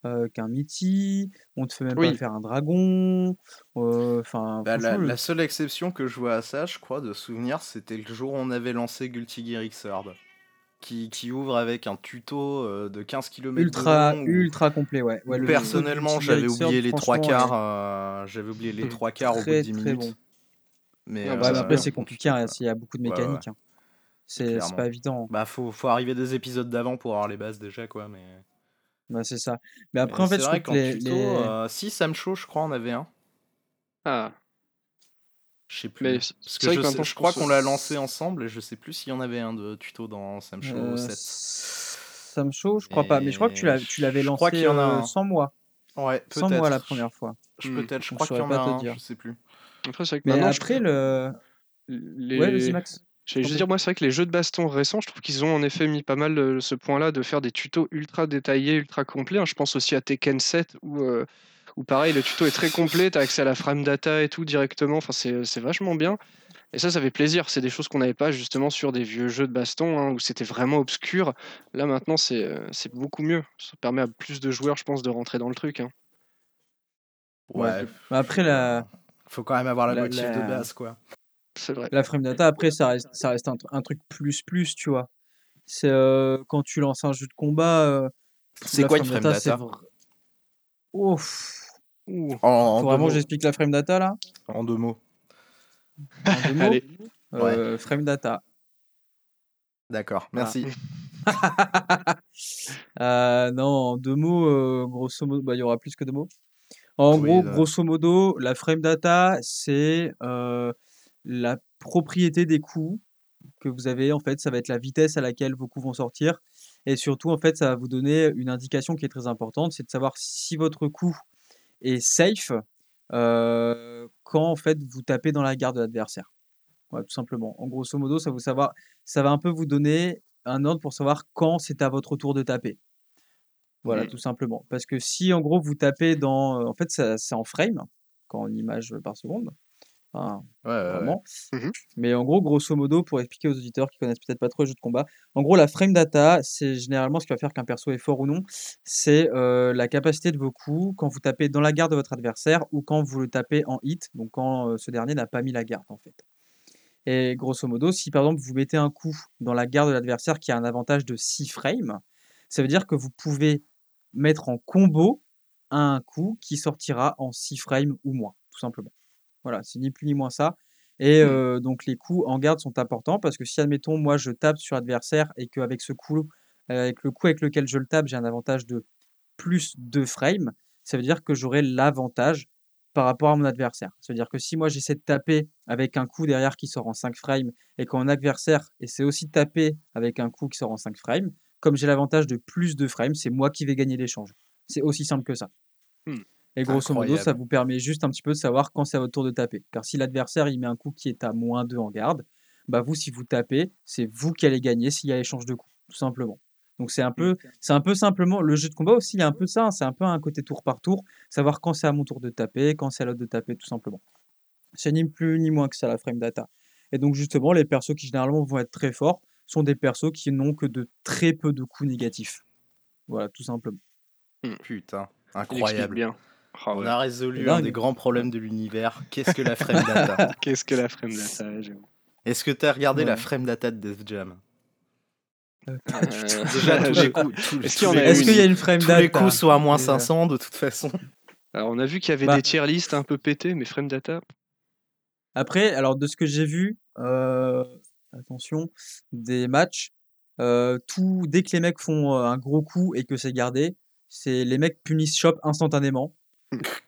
euh, qu'un Miti, on te fait même Oui. pas faire un dragon, enfin Bah, la seule exception que je vois à ça, je crois, de souvenir, c'était le jour où on avait lancé Guilty Gear Xrd. Qui, qui ouvre avec un tuto euh, de 15 km ultra long, ultra complet ouais, ouais le personnellement de j'avais oublié les trois quarts ouais, euh, j'avais oublié les trois quarts au bout de très 10 très minutes. bon. Mais, Ah bah, c'est après c'est compliqué hein, il y a beaucoup de Ouais, ouais, mécaniques hein. c'est pas évident bah faut, faut arriver des épisodes d'avant pour avoir les bases déjà quoi mais bah, c'est ça. Mais après mais en fait c'est je vrai trouve que les, tuto les- euh, si Sam Show je crois en avait un. Ah, je sais plus mais parce c'est que vrai je, que sais- maintenant, je crois qu'on l'a lancé ensemble et je sais plus s'il y en avait un de tuto dans Sam Show euh, 7 Sam Show je crois pas mais je crois que tu l'avais Je lancé crois qu'il y en a euh, un. sans moi ouais sans moi la première fois je, Hmm. peut-être je Donc, crois qu'il y en a un dire. je sais plus Après, c'est vrai que mais maintenant, je après le les... ouais vas-y Max J'allais t'en juste prie. dire, moi, c'est vrai que les jeux de baston récents, je trouve qu'ils ont en effet mis pas mal euh, ce point-là de faire des tutos ultra détaillés, ultra complets. hein. Je pense aussi à Tekken 7 où, euh, où pareil, le tuto est très complet, tu as accès à la frame data et tout directement. Enfin, c'est c'est vachement bien. Et ça, ça fait plaisir. C'est des choses qu'on n'avait pas justement sur des vieux jeux de baston hein, où c'était vraiment obscur. Là, maintenant, c'est euh, c'est beaucoup mieux. Ça permet à plus de joueurs, je pense, de rentrer dans le truc. hein. ouais après la faut quand même avoir la, La- motive de base quoi C'est vrai. La frame data, après, ça reste, ça reste un, tr- un truc plus plus, tu vois. C'est euh, quand tu lances un jeu de combat. euh, C'est quoi une frame c'est data vra- Ouf. Ouh. en, en Faut vraiment j'explique la frame data là en deux mots En deux mots Allez. Euh, Frame data. d'accord merci Euh, non, en deux mots, euh, grosso modo, bah, il y aura plus que deux mots. En Oui, gros, là. grosso modo, la frame data, c'est euh, la propriété des coups que vous avez. En fait, ça va être la vitesse à laquelle vos coups vont sortir. Et surtout, en fait, ça va vous donner une indication qui est très importante, c'est de savoir si votre coup est safe euh, quand en fait vous tapez dans la garde de l'adversaire. Tout simplement. En grosso modo, ça, vous savoir, ça va un peu vous donner un ordre pour savoir quand c'est à votre tour de taper. Voilà, Mm. tout simplement. Parce que si en gros vous tapez dans. En fait, c'est en frame, quand en image par seconde. Enfin, Ouais, ouais, ouais. vraiment. Mhm. Mais en gros, grosso modo, pour expliquer aux auditeurs qui connaissent peut-être pas trop les jeux de combat, en gros, la frame data, c'est généralement ce qui va faire qu'un perso est fort ou non. C'est euh, la capacité de vos coups quand vous tapez dans la garde de votre adversaire ou quand vous le tapez en hit, donc quand euh, ce dernier n'a pas mis la garde en fait. Et grosso modo, si par exemple vous mettez un coup dans la garde de l'adversaire qui a un avantage de 6 frames, ça veut dire que vous pouvez mettre en combo un coup qui sortira en 6 frames ou moins, tout simplement. Voilà, c'est ni plus ni moins ça. Et Mmh. euh, donc les coups en garde sont importants parce que si admettons moi je tape sur l'adversaire et qu'avec ce coup, avec le coup avec lequel je le tape, j'ai un avantage de plus 2 frames, ça veut dire que j'aurai l'avantage par rapport à mon adversaire. Ça veut dire que si moi j'essaie de taper avec un coup derrière qui sort en 5 frames et quand mon adversaire essaie aussi de taper avec un coup qui sort en 5 frames, comme j'ai l'avantage de plus de frames, c'est moi qui vais gagner l'échange. C'est aussi simple que ça. Hmm. Et grosso modo, ça vous permet juste un petit peu de savoir quand c'est à votre tour de taper. Car si l'adversaire il met un coup qui est à moins 2 en garde, bah vous si vous tapez, c'est vous qui allez gagner s'il y a échange de coups, tout simplement. Donc c'est un peu, c'est un peu simplement le jeu de combat aussi, il y a un peu de ça, hein, c'est un peu un côté tour par tour, savoir quand c'est à mon tour de taper, quand c'est à l'autre de taper, tout simplement. C'est ni plus ni moins que ça la frame data. Et donc justement, les persos qui généralement vont être très forts sont des persos qui n'ont que de très peu de coups négatifs. Voilà, tout simplement. Putain, Il explique incroyable. bien. Ah On ouais. a résolu un des grands problèmes de l'univers. Qu'est-ce que la frame data Qu'est-ce que la frame data. Est-ce que t'as regardé la frame data de Def Jam Euh, Déjà, tous tous, Est-ce tous qu'il y a une frame tous data les coups sont à moins déjà 500 de toute façon. Alors, on a vu qu'il y avait Bah. des tier lists un peu pétés, mais frame data. Après, alors de ce que j'ai vu, euh, attention, des matchs, euh, tout, dès que les mecs font un gros coup et que c'est gardé, c'est les mecs punissent shop instantanément.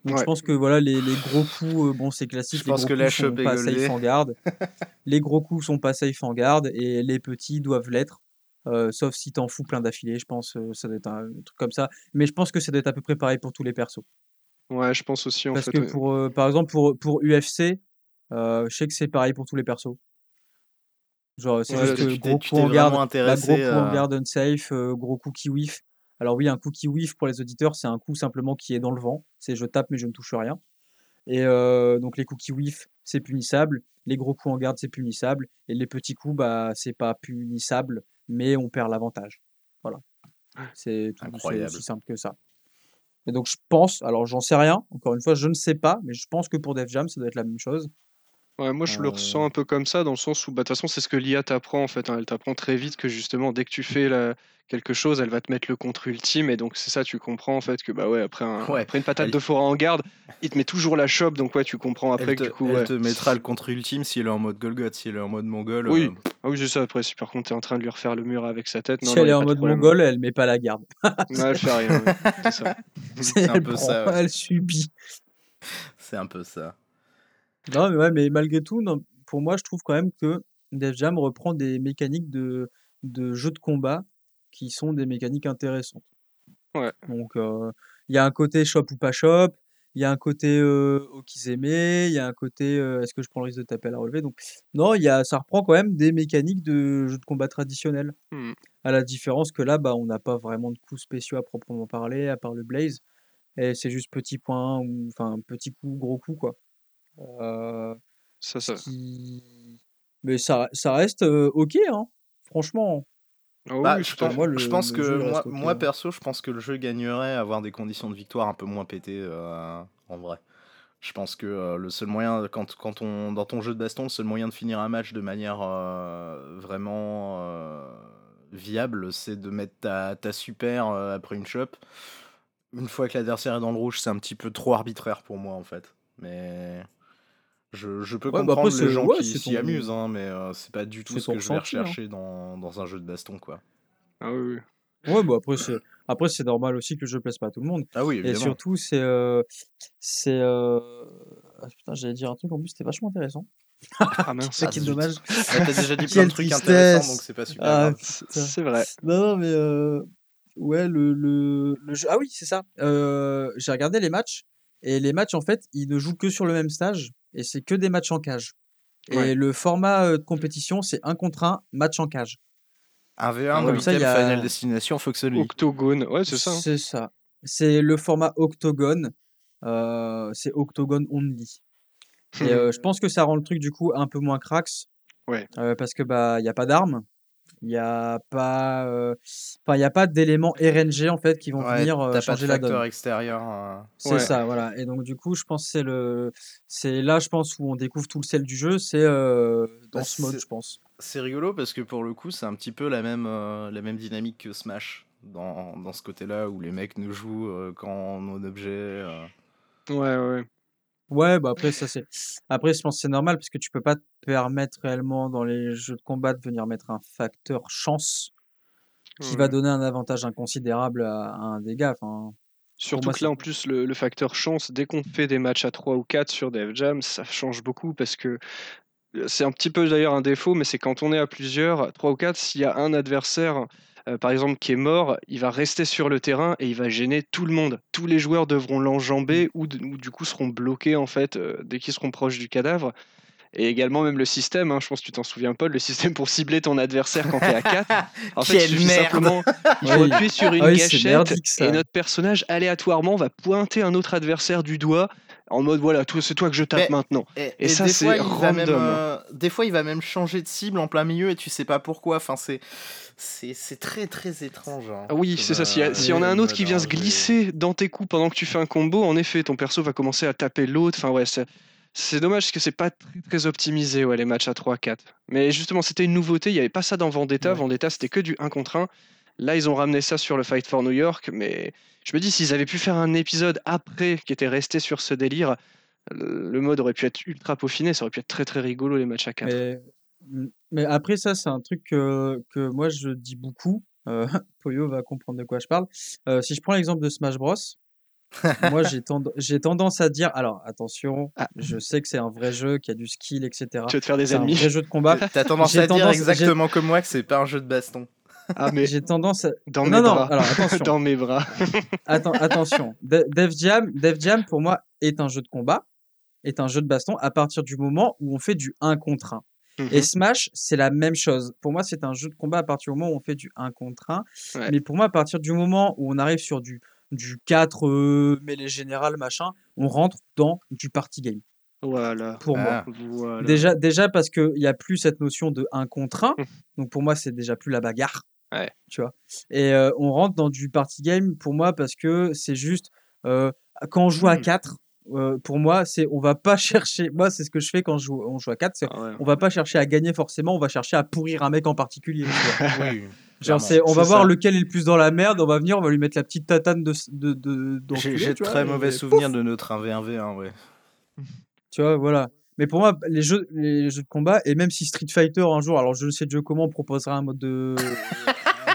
Donc je pense que voilà, les, les gros coups, euh, bon c'est classique, Je les pense gros que coups sont pas safe en garde. les gros coups sont pas safe en garde et les petits doivent l'être. euh, sauf si t'en fous plein d'affilée, je pense, euh, ça doit être un truc comme ça. Mais je pense que ça doit être à peu près pareil pour tous les persos. Ouais, je pense aussi en Parce fait. que ouais. pour, euh, par exemple, pour, pour UFC, je sais que c'est pareil pour tous les persos. Genre, c'est Ouais, juste que gros tu coup en garde, bah, gros coup en garde unsafe, gros coup qui whiff. Alors oui, un coup qui whiff pour les auditeurs, c'est un coup simplement qui est dans le vent. C'est je tape mais je ne touche rien. Et euh, donc les coups qui whiff, c'est punissable. Les gros coups en garde, c'est punissable. Et les petits coups, bah, c'est pas punissable, mais on perd l'avantage. Voilà. C'est aussi simple que ça. Et donc je pense, alors j'en sais rien, encore une fois, je ne sais pas, mais je pense que pour Def Jam, ça doit être la même chose. Ouais, moi je le ressens un peu comme ça, dans le sens où, bah, de toute façon, c'est ce que l'IA t'apprend en fait. hein, Elle t'apprend très vite que justement, dès que tu fais la- quelque chose, elle va te mettre le contre ultime. Et donc, c'est ça, tu comprends en fait que, bah ouais, après, un- Ouais, après une patate elle- de forêt en garde, il te met toujours la chope. Donc, ouais, tu comprends après Elle que te, du coup, elle ouais. te mettra le contre ultime si elle est en mode Golgoth, si elle est en mode mongol. Oui. euh, Ah oui, c'est ça. Après, si par contre, t'es en train de lui refaire le mur avec sa tête, non, si non, elle est a en pas de mode problème. mongol, elle met pas la garde. Ouais, elle fait rien. ouais, c'est ça. C'est un elle peu prend, ça, ouais. elle subit. C'est un peu ça. Non, mais, ouais, mais malgré tout, non, pour moi, je trouve quand même que Def Jam reprend des mécaniques de, de jeux de combat qui sont des mécaniques intéressantes. Ouais. Donc, euh, il y a un côté shop ou pas shop, il y a un côté euh, Okizeme, il y a un côté euh, est-ce que je prends le risque de taper à la relevée? Donc, non, il y a, ça reprend quand même des mécaniques de jeux de combat traditionnels. Hmm. À la différence que là, bah, on n'a pas vraiment de coups spéciaux à proprement parler, à part le Blaze. Et c'est juste petit point, ou enfin petit coup, gros coup, quoi. Euh, Ça, ça. qui... Mais ça, ça reste ok, hein. Franchement. Ah Bah, oui, je, pense, moi, le- je pense le que moi, hein. perso, je pense que le jeu gagnerait à avoir des conditions de victoire un peu moins pétées euh, en vrai. Je pense que euh, le seul moyen, quand, quand on, dans ton jeu de baston, le seul moyen de finir un match de manière euh, vraiment viable, c'est de mettre ta, ta super après une chop. Une fois que l'adversaire est dans le rouge, c'est un petit peu trop arbitraire pour moi en fait. Mais je, je peux Ouais, bah comprendre après, les c'est- gens ouais, qui s'y ton- amusent, hein, mais euh, c'est pas du tout ce que je vais hein. rechercher dans, dans un jeu de baston quoi. Ah oui, oui. Ouais, bah après, c'est après, c'est normal aussi que le jeu plaise pas à tout le monde. Ah oui, Et évidemment. surtout, c'est. euh, c'est. euh, Ah, putain, j'allais dire un truc en plus, c'était vachement intéressant. Ah mince. C'est dommage. Ah, T'as déjà dit plein de trucs intéressants, donc c'est pas super Ah. C'est vrai. Non, non, mais. euh, Ouais, le, le, le jeu. Ah oui, c'est ça. Euh, J'ai regardé les matchs Et les matchs, en fait, ils ne jouent que sur le même stage et c'est que des matchs en cage. Et Ouais. le format euh, de compétition, c'est un contre un, match en cage. Un V1 Ah y a- Final Destination Fox League. Octogone, ouais, c'est ça. hein. C'est ça. C'est le format octogone. euh, c'est octogone only. Et euh, je pense que ça rend le truc du coup un peu moins crax. Ouais. euh, parce que bah il y a pas d'armes, il y a pas, euh, enfin il y a pas d'éléments RNG en fait qui vont Ouais, venir euh, t'as pas de changer la donne. extérieur. euh. C'est Ouais. ça, voilà. Et donc du coup, je pense que c'est le, c'est là, je pense où on découvre tout le sel du jeu, c'est euh, dans Bah, ce mode, je pense. C'est rigolo parce que pour le coup, c'est un petit peu la même, euh, la même dynamique que Smash dans, dans ce côté-là où les mecs ne jouent euh, qu'en euh. Ouais, ouais. Ouais, bah après ça c'est, après je pense que c'est normal parce que tu peux pas te permettre réellement dans les jeux de combat de venir mettre un facteur chance qui va Ouais. donner un avantage inconsidérable à, à un dégât. Enfin, Surtout moi, que là, en plus, le, le facteur chance, dès qu'on fait des matchs à 3 ou 4 sur Def Jam, ça change beaucoup parce que euh, c'est un petit peu d'ailleurs un défaut, mais c'est quand on est à plusieurs, 3 ou 4, s'il y a un adversaire, euh, par exemple, qui est mort, il va rester sur le terrain et il va gêner tout le monde. Tous les joueurs devront l'enjamber ou, d- ou du coup seront bloqués en fait euh, dès qu'ils seront proches du cadavre. Et également même le système, hein, je pense que tu t'en souviens Paul, le système pour cibler ton adversaire quand t'es à 4. En fait, il Quelle merde simplement, il faut Oui. appuyer sur une Ah oui, gâchette et notre personnage aléatoirement va pointer un autre adversaire du doigt en mode voilà, c'est toi que je tape Mais- maintenant. Et, Et ça, c'est va même, random. euh, des fois, il va même changer de cible en plein milieu et tu sais pas pourquoi. Enfin, c'est, c'est, très très étrange. hein, Ah oui, c'est ça. S'il y, euh, a- s'il y en a un autre qui vient se glisser dans tes coups pendant que tu fais un combo, en effet, ton perso va commencer à taper l'autre. Enfin, ouais, c'est. Dommage parce que c'est pas très, très optimisé, ouais, les matchs à 3-4. Mais justement, c'était une nouveauté. Il n'y avait pas ça dans Vendetta. Ouais. Vendetta, c'était que du 1 contre 1. Là, ils ont ramené ça sur le Fight for New York. Mais je me dis, s'ils avaient pu faire un épisode après qui était resté sur ce délire, le mode aurait pu être ultra peaufiné. Ça aurait pu être très très rigolo, les matchs à 4. Mais, mm, mais après, ça, c'est un truc que, que moi je dis beaucoup. Euh, Poyo va comprendre de quoi je parle. Euh, si je prends l'exemple de Smash Bros, moi j'ai tend- j'ai tendance à dire alors attention, Ah. je sais que c'est un vrai jeu, qu'il y a du skill, etc. Tu vas te faire des C'est un ennemis? vrai jeu de combat. T'as tendance J'ai à dire tendance- exactement comme moi que c'est pas un jeu de baston. Ah, mais J'ai tendance à. dans mes non, non, bras. alors attention. dans mes bras. Atten- attention, De- Def Jam, Def Jam pour moi est un jeu de combat, est un jeu de baston à partir du moment où on fait du 1 contre 1. Et Mhm. Smash, c'est la même chose. Pour moi, c'est un jeu de combat à partir du moment où on fait du 1 contre 1. Ouais. Mais pour moi, à partir du moment où on arrive sur du, du 4 euh, mêlée générale, machin, on rentre dans du party game. Voilà. Pour moi. Ah. Voilà. Déjà, déjà parce qu'il n'y a plus cette notion de 1 contre 1. Mhm. Donc pour moi, c'est déjà plus la bagarre. Ouais. Tu vois. Et euh, on rentre dans du party game pour moi parce que c'est juste euh, quand on joue à Mhm. 4, euh, pour moi, c'est on va pas chercher. Moi, c'est ce que je fais quand je joue, on joue à 4. C'est Ah ouais. on va pas chercher à gagner forcément, on va chercher à pourrir un mec en particulier. tu vois. Oui, Genre, clairement. c'est, on va voir ça. lequel est le plus dans la merde, on va venir, on va lui mettre la petite tatane de. de, de J'ai j'ai de vois, très mauvais et souvenirs de notre 1v1v1, ouais. Tu vois, voilà. Mais pour moi, les jeux, les jeux de combat, et même si Street Fighter un jour, alors je ne sais Dieu comment, proposera un mode de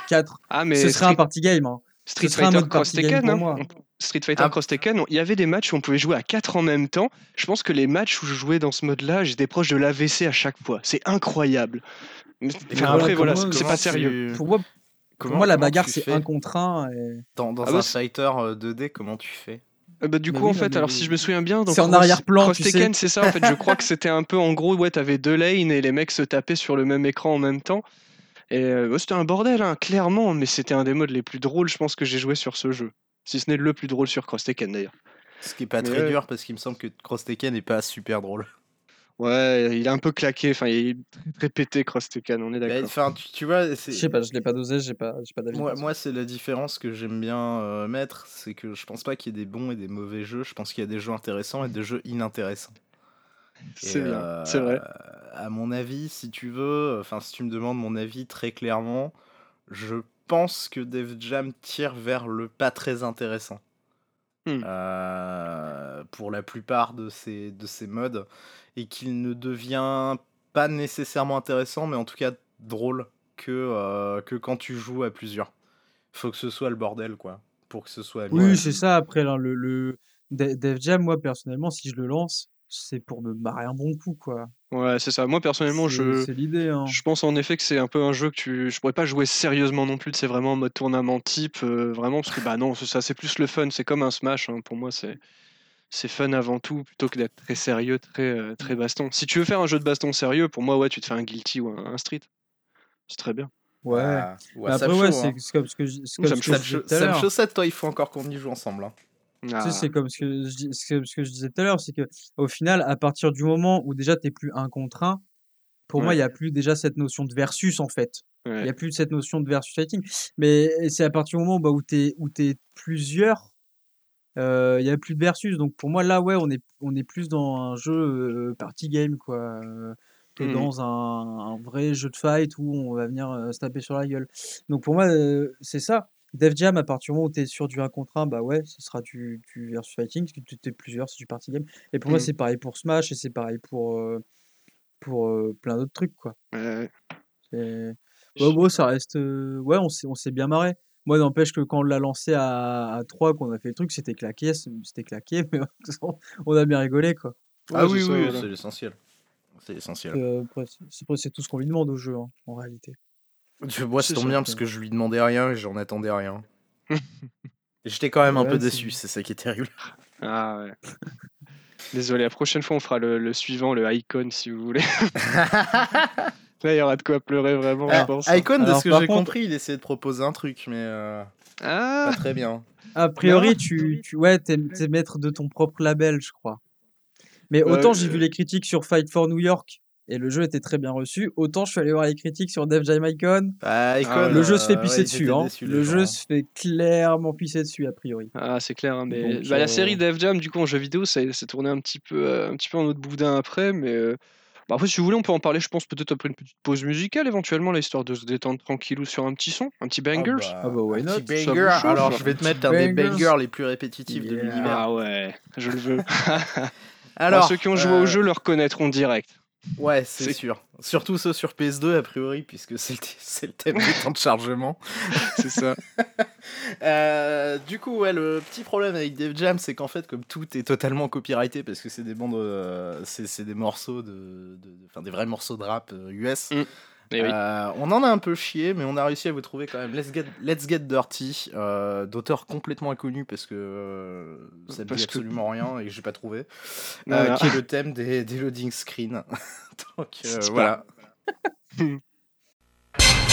4, Ah, mais ce serait un Street, party game. hein. Street serait un Fighter mode Cross Tekken, hein. Street Fighter Ah. Cross Tekken, il y avait des matchs où on pouvait jouer à 4 en même temps. Je pense que les matchs où je jouais dans ce mode-là, j'étais proche de l'AVC à chaque fois. C'est incroyable. Mais- enfin, après, voilà, c'est pas sérieux. Pour moi, comment- moi la bagarre, c'est un contre un. et- Dans, dans Ah un bah, fighter euh, 2D, comment tu fais? Euh, bah, du Mais coup, oui, en fait, mais- alors si je me souviens bien, dans C'est en arrière-plan, Cross Tekken, c'est ça. En fait, je crois que c'était un peu en gros, ouais, t'avais deux lanes et les mecs se tapaient sur le même écran en même temps. Et euh, c'était un bordel, hein, clairement, mais c'était un des modes les plus drôles, je pense, que j'ai joué sur ce jeu. Si ce n'est le plus drôle sur Cross Tekken d'ailleurs. Ce qui est pas Mais très dur parce qu'il me semble que Cross Tekken n'est pas super drôle. Ouais, il est un peu claqué, enfin, il est très, très pété Cross Tekken, on est d'accord. Enfin, tu, tu vois, c'est- Je sais pas, je l'ai pas dosé, j'ai pas, j'ai pas d'avis. Moi c'est la différence que j'aime bien euh, mettre, c'est que je pense pas qu'il y ait des bons et des mauvais jeux, je pense qu'il y a des jeux intéressants et des jeux inintéressants. C'est Et, bien, euh, c'est vrai. À mon avis, si tu veux, enfin si tu me demandes mon avis très clairement, je pense que Def Jam tire vers le pas très intéressant. Hmm. Euh, pour la plupart de ces, de ces modes, et qu'il ne devient pas nécessairement intéressant, mais en tout cas drôle que, euh, que quand tu joues à plusieurs. Faut que ce soit le bordel, quoi, pour que ce soit Oui, c'est ça. Après, là, le, le Def Jam, moi, personnellement, si je le lance, c'est pour me marrer un bon coup, quoi. Ouais, c'est ça. Moi, personnellement, je, c'est l'idée, hein. je pense en effet que c'est un peu un jeu que tu. Je pourrais pas jouer sérieusement non plus, c'est vraiment en mode tournament type, euh, vraiment, parce que bah non, c'est ça, c'est plus le fun, c'est comme un Smash, hein, pour moi, c'est. c'est fun avant tout plutôt que d'être très sérieux, très, euh, très baston. Si tu veux faire un jeu de baston sérieux, pour moi, ouais, tu te fais un Guilty ou un, un Street. C'est très bien. Ouais. Ah, ouais, ça après, ouais, hein. c'est c'est comme ce que je, comme ça me l'heure. chaussette, toi, il faut encore qu'on y joue ensemble. hein. Tu sais, c'est comme ce que, je, ce que je disais tout à l'heure, c'est que au final, à partir du moment où déjà t'es plus un contre un, pour moi, il n'y a plus déjà cette notion de versus en fait. Il Ouais. n'y a plus cette notion de versus fighting. Mais c'est à partir du moment bah, où t'es où t'es plusieurs, euh, il y a plus de versus. Donc pour moi, là, ouais, on est on est plus dans un jeu euh, party game quoi, euh, que Mhm. dans un, un vrai jeu de fight où on va venir euh, se taper sur la gueule. Donc pour moi, euh, c'est ça. Def Jam, à partir du moment où tu es sur du 1 contre 1, bah ouais, ce sera du, du versus fighting, parce que tu es plusieurs, c'est du party game. Et pour moi, Mhm. c'est pareil pour Smash et c'est pareil pour, euh, pour euh, plein d'autres trucs, quoi. Ouais. C'est- Ouais, bon, ça reste. euh, Ouais, on s'est on s'est bien marré. Moi, n'empêche que quand on l'a lancé à, à 3, qu'on a fait le truc, c'était claqué, c'était claqué, mais on a bien rigolé, quoi. Ah Ouais, oui, c'est ça, oui, voilà. c'est l'essentiel. C'est l'essentiel. Euh, c'est tout ce qu'on lui demande au jeu, hein, en réalité. Tu vois, C'est tombe bien parce que je lui demandais rien et j'en attendais rien. J'étais quand même un Ouais, peu déçu, c'est ça qui est terrible. Ah ouais. Désolé, la prochaine fois on fera le, le suivant, le Icon si vous voulez. Là il y aura de quoi pleurer vraiment, je Ah, pense. Icon, de Alors, ce que j'ai contre- compris, il essayait de proposer un truc, mais euh, Ah pas très bien. A priori, Non. tu, tu ouais, t'es, maître de ton propre label, je crois. Mais Ouais, autant j'ai euh, vu les critiques sur Fight for New York et le jeu était très bien reçu, autant je suis allé voir les critiques sur Def Jam Icon. Bah, Icon, Ah ouais. Le jeu se fait pisser ouais, dessus, hein. Le gens, jeu hein. se fait clairement pisser dessus, a priori. Ah, c'est clair, hein, mais Donc, bah, la euh, série Def Jam, du coup, en jeu vidéo, ça s'est tourné un petit peu, euh, un petit peu en autre boudin après, mais euh, bah, après, si vous voulez, on peut en parler, je pense, peut-être après une petite pause musicale, éventuellement, là, histoire de se détendre tranquillou sur un petit son, un petit bangers. Ah Ah bah, why not? petit banger. Alors, je vais te mettre un des Bangers. les plus répétitifs de l'univers. Ah ouais, je le veux. Alors, ceux qui ont joué euh, au jeu le reconnaîtront direct. Ouais, c'est sûr. Surtout ceux sur PS2, a priori, puisque c'est le, thème du temps de chargement. C'est ça. Euh, du coup, ouais, le petit problème avec Def Jam, c'est qu'en fait, comme tout est totalement copyrighté, parce que c'est des bandes, euh, c'est des morceaux de, de- de- enfin des vrais morceaux de rap euh, US. Mm. Eh oui. Euh, on en a un peu chié, mais on a réussi à vous trouver quand même Let's Get, Let's Get Dirty, euh, d'auteur complètement inconnu parce que euh, ça ne dit que- absolument rien et que j'ai pas trouvé, Voilà. qui est le thème des, des loading screens. Donc voilà.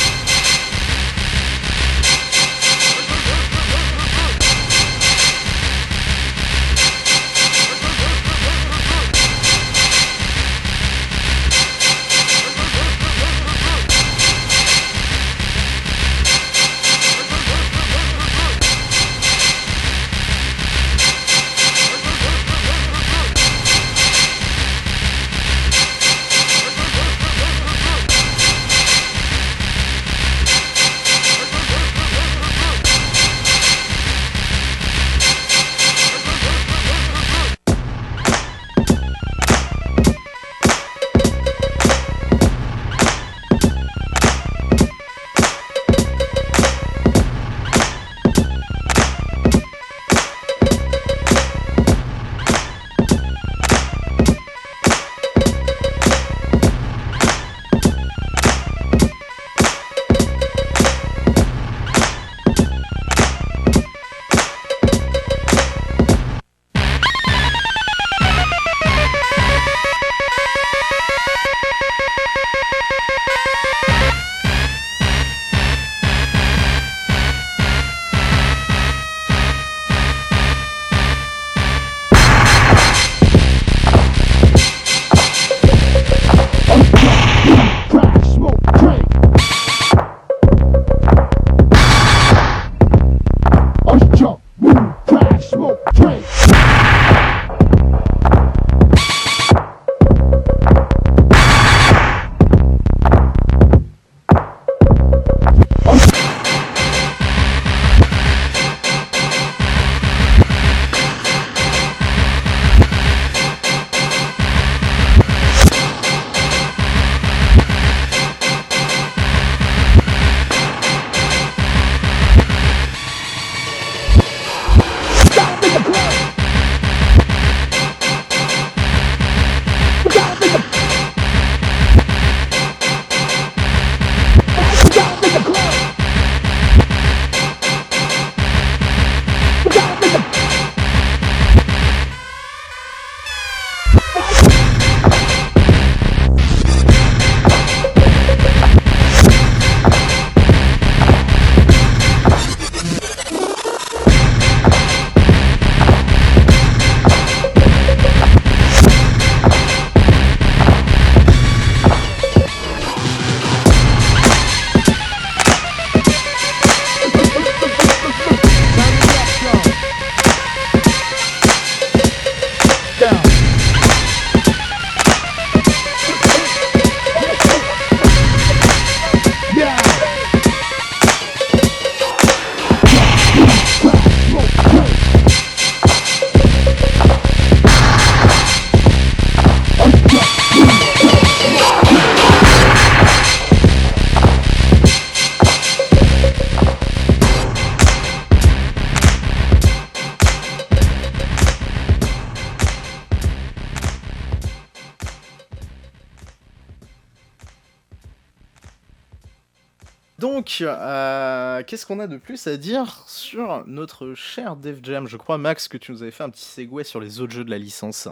qu'on a de plus à dire sur notre cher Def Jam Je crois, Max, que tu nous avais fait un petit segue sur les autres jeux de la licence.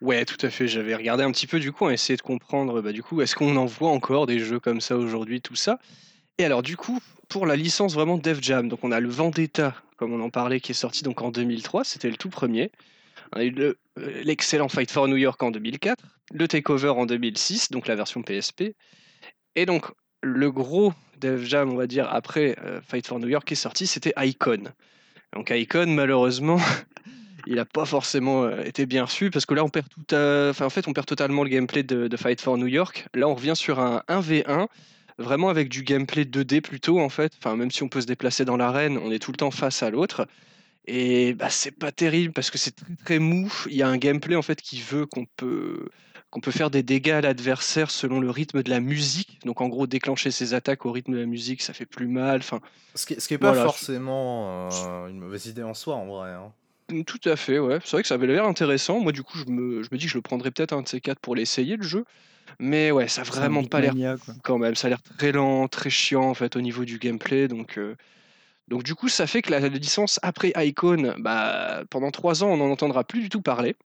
Ouais, tout à fait. J'avais regardé un petit peu du coup, à essayer de comprendre, bah, du coup, est-ce qu'on en voit encore des jeux comme ça aujourd'hui, tout ça? Et alors, du coup, pour la licence vraiment Def Jam, donc on a le Vendetta, comme on en parlait, qui est sorti donc en 2003, c'était le tout premier. Euh, l'excellent Fight for New York en 2004, le Takeover en 2006, donc la version PSP. Et donc, le gros Def Jam, on va dire, après euh, Fight for New York qui est sorti, c'était Icon. Donc Icon, malheureusement, il n'a pas forcément euh, été bien reçu parce que là, on perd tout enfin, en fait, on perd totalement le gameplay de, de Fight for New York. Là, on revient sur un 1v1, vraiment avec du gameplay 2D plutôt, en fait. Enfin, même si on peut se déplacer dans l'arène, on est tout le temps face à l'autre. Et bah, c'est pas terrible parce que c'est très très mou. Il y a un gameplay en fait qui veut qu'on peut qu'on peut faire des dégâts à l'adversaire selon le rythme de la musique. Donc en gros déclencher ses attaques au rythme de la musique, ça fait plus mal. Enfin, Ce qui, ce qui est pas Voilà, forcément euh, une mauvaise idée en soi, en vrai. hein. Mm, Tout à fait, ouais. C'est vrai que ça avait l'air intéressant. Moi, du coup, je me, je me dis que je le prendrais peut-être un de ces quatre pour l'essayer, le jeu. Mais ouais, ça a vraiment pas l'air quand même. Ça a l'air très lent, très chiant, en fait, au niveau du gameplay. Donc, euh, donc du coup, ça fait que la licence, après Icon, bah, pendant trois ans, on n'en entendra plus du tout parler.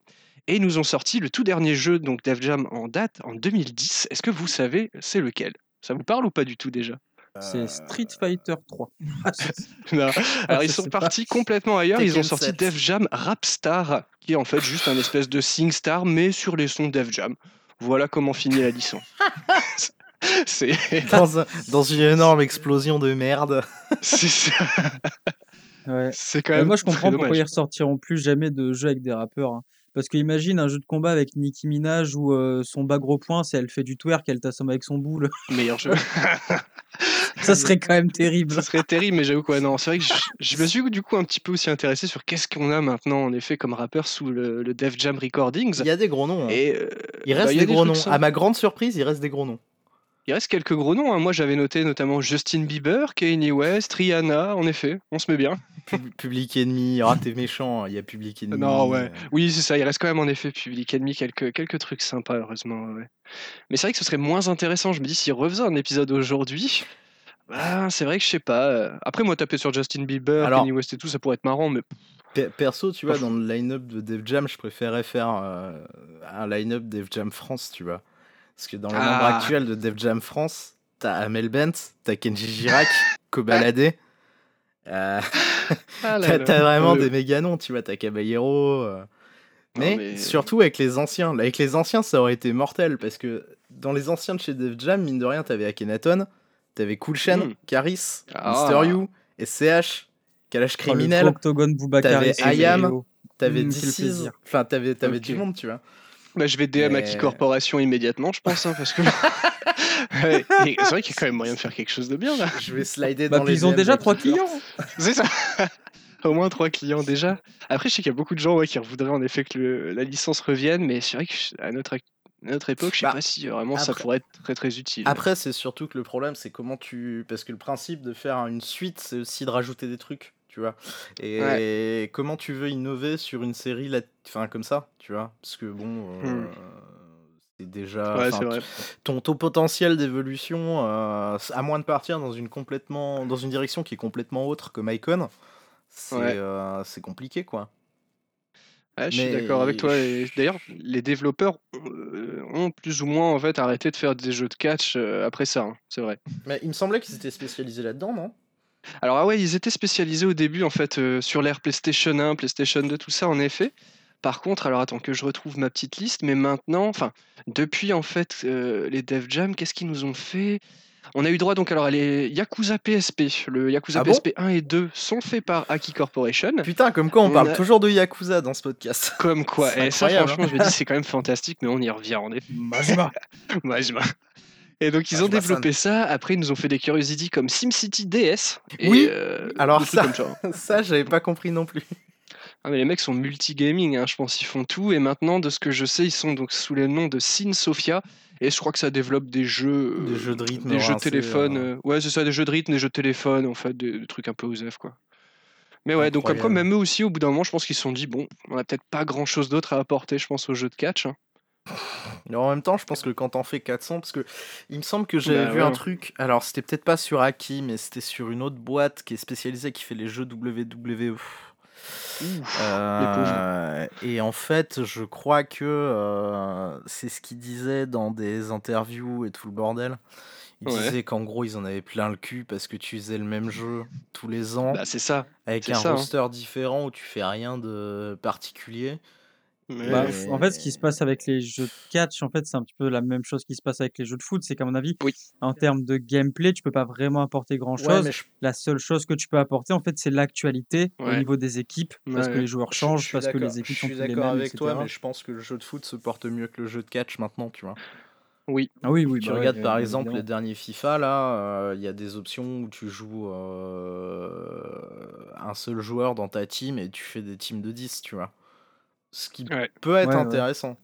Et ils nous ont sorti le tout dernier jeu, donc Def Jam, en date, en 2010. Est-ce que vous savez c'est lequel? Ça vous parle ou pas du tout déjà? C'est Street Fighter 3. Non. Alors ils sont pas. partis complètement ailleurs. Ils ont sorti 7. Def Jam Rap Star, qui est en fait juste un espèce de SingStar, mais sur les sons Def Jam. Voilà comment finit la licence. c'est Dans, un- dans une énorme explosion de merde. c'est ça. Ouais. C'est quand Euh, même moi, je comprends pourquoi ils ressortiront plus jamais de jeux avec des rappeurs. hein. Parce que imagine un jeu de combat avec Nicki Minaj où euh, son bas gros point, c'est elle fait du twerk, elle t'assomme avec son boule. Meilleur jeu. Ça serait quand même terrible. Ça serait terrible, mais j'avoue quoi. Non, c'est vrai que je, je me suis du coup un petit peu aussi intéressé sur qu'est-ce qu'on a maintenant en effet comme rappeur sous le, le Def Jam Recordings. Il y a des gros noms. hein. Et euh, il bah, reste a des gros noms. À ma grande surprise, il reste des gros noms. Il reste quelques gros noms. hein. Moi, j'avais noté notamment Justin Bieber, Kanye West, Rihanna. En effet, on se met bien. Pub- Public Enemy, ah t'es méchant, il y a Public Enemy. Non, ouais. euh, Oui, c'est ça. Il reste quand même en effet Public Enemy quelques, quelques trucs sympas, heureusement. ouais. Mais c'est vrai que ce serait moins intéressant. Je me dis, s'il refaisait un épisode aujourd'hui, bah, c'est vrai que je sais pas. euh, Après, moi, taper sur Justin Bieber, Alors- Kanye West et tout, ça pourrait être marrant, mais pe- Perso, tu vois, dans le line-up de Def Jam, je préférais faire euh, un line-up Def Jam France, tu vois. Parce que dans le nombre Ah. actuel de Def Jam France, t'as Amel Bent, t'as Kenji Girac, Kobalade. Euh, Ah t'as vraiment Euh, des méga noms, tu vois, t'as Caballero. euh. Non, Mais, mais- surtout avec les anciens. Avec les anciens, ça aurait été mortel parce que dans les anciens de chez Def Jam, mine de rien, t'avais Akhenaton, t'avais Cool Chain, Mm. Caris, Ah. Mister You, SCH, Kalash Oh, Criminel, Octogone. T'avais IAM, t'avais Mm, enfin t'avais du monde, tu vois. Bah, je vais DM à Key Corporation immédiatement, je pense, hein, parce que. Ouais, c'est vrai qu'il y a quand même moyen de faire quelque chose de bien là. Je vais slider Bah, dans les ils ont DM déjà de trois clients. C'est ça. Au moins trois clients déjà. Après, je sais qu'il y a beaucoup de gens ouais, qui voudraient en effet que le- la licence revienne, mais c'est vrai qu'à notre, à notre époque, je sais Bah, pas si vraiment ça pourrait être très très utile. Après, c'est surtout que le problème, c'est comment tu. Parce que le principe de faire une suite, c'est aussi de rajouter des trucs, tu vois. Et comment tu veux innover sur une série là... comme ça, tu vois? Parce que bon. euh, Hmm. C'est déjà. ouais, enfin, c'est vrai. ton, ton potentiel d'évolution, euh, à moins de partir dans une, complètement, dans une direction qui est complètement autre comme Icon, c'est Ouais. euh, c'est compliqué quoi. Ouais, je suis mais- d'accord avec toi. Et d'ailleurs, les développeurs euh, ont plus ou moins en fait arrêté de faire des jeux de catch euh, après ça. hein, c'est vrai. Mais il me semblait qu'ils étaient spécialisés là-dedans, non? Alors ah ouais, ils étaient spécialisés au début en fait euh, sur l'ère PlayStation 1, PlayStation 2, tout ça en effet. Par contre, alors attends que je retrouve ma petite liste, mais maintenant, enfin depuis en fait euh, les Dev Jam, qu'est-ce qu'ils nous ont fait? On a eu droit donc alors à les Yakuza PSP, le Yakuza Ah bon? PSP 1 et 2 sont faits par Aki Corporation. Putain, comme quoi on, On parle a- toujours de Yakuza dans ce podcast. Comme quoi, et ça incroyable, franchement, je me dis c'est quand même fantastique, mais on y revient en effet. Majima. Majima. Et donc ils ont Majima-san. développé ça. Après ils nous ont fait des curiosités comme SimCity DS. Et, Oui, euh, alors des trucs ça- comme ça. ça, j'avais pas compris non plus. Ah, mais les mecs sont multigaming, hein, je pense, ils font tout. Et maintenant, de ce que je sais, ils sont donc sous le nom de Sin Sophia. Et je crois que ça développe des jeux. Des euh, jeux de rythme Des jeux téléphone. euh. Ouais, c'est ça, des jeux de rythme, des jeux de téléphone, en fait, des, des trucs un peu osef, quoi. Mais ouais, donc Incroyable. même eux aussi, au bout d'un moment, je pense qu'ils se sont dit, bon, on a peut-être pas grand chose d'autre à apporter, je pense, aux jeux de catch. hein. Mais en même temps, je pense que quand t'en fais 400, parce que il me semble que j'avais Bah vu ouais. un truc, alors c'était peut-être pas sur Aki, mais c'était sur une autre boîte qui est spécialisée, qui fait les jeux WWE. Euh, et en fait, je crois que euh, c'est ce qu'il disait dans des interviews et tout le bordel. Il Ouais. disait qu'en gros, ils en avaient plein le cul parce que tu faisais le même jeu tous les ans Bah, c'est ça. avec un ça, hein. roster différent où tu fais rien de particulier. Mais- Bah, en fait, ce qui se passe avec les jeux de catch, en fait, c'est un petit peu la même chose qui se passe avec les jeux de foot. C'est qu'à mon avis, Oui. en termes de gameplay, tu peux pas vraiment apporter grand chose. je, La seule chose que tu peux apporter, en fait, c'est l'actualité au niveau des équipes, parce que les joueurs je- je changent, suis parce que d'accord- les équipes je sont suis plus les d'accord mêmes, avec toi, mais je pense que le jeu de foot se porte mieux que le jeu de catch maintenant, tu vois. Oui. Ah oui, oui. tu bah regardes euh, par bien exemple les évidemment. derniers FIFA, là, euh, il y a des options où tu joues euh, un seul joueur dans ta team et tu fais des teams de 10, tu vois. Ce qui Ouais. peut être Ouais, ouais. intéressant.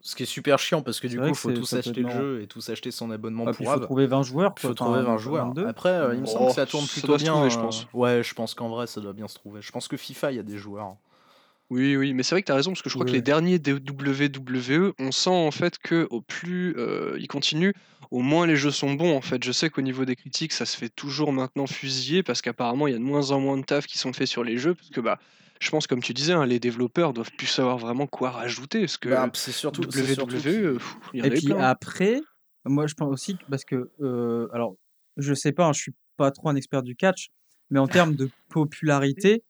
Ce qui est super chiant parce que du coup, que faut tous ça acheter le jeu et tous acheter son abonnement Ah, pour il faut trouver 20 joueurs. Il faut trouver enfin, 20 joueurs. 22. Après, euh, il me semble Oh, que ça tourne ça plutôt se bien. trouver, je euh, pense. Ouais, je pense qu'en vrai, ça doit bien se trouver. Je pense que FIFA, il y a des joueurs. Oui, oui, mais c'est vrai que tu as raison, parce que je crois Oui, que les derniers WWE, on sent en fait que au plus euh, ils continuent, au moins les jeux sont bons. En fait, je sais qu'au niveau des critiques, ça se fait toujours maintenant fusiller, parce qu'apparemment, il y a de moins en moins de taf qui sont faits sur les jeux, parce que bah, je pense, comme tu disais, hein, les développeurs doivent plus savoir vraiment quoi rajouter, parce que Bah, c'est surtout, surtout WWE, pff, y en Et avait puis plein. après, moi je pense aussi que- parce que, euh, alors, je sais pas, hein, je suis pas trop un expert du catch, mais en termes de popularité,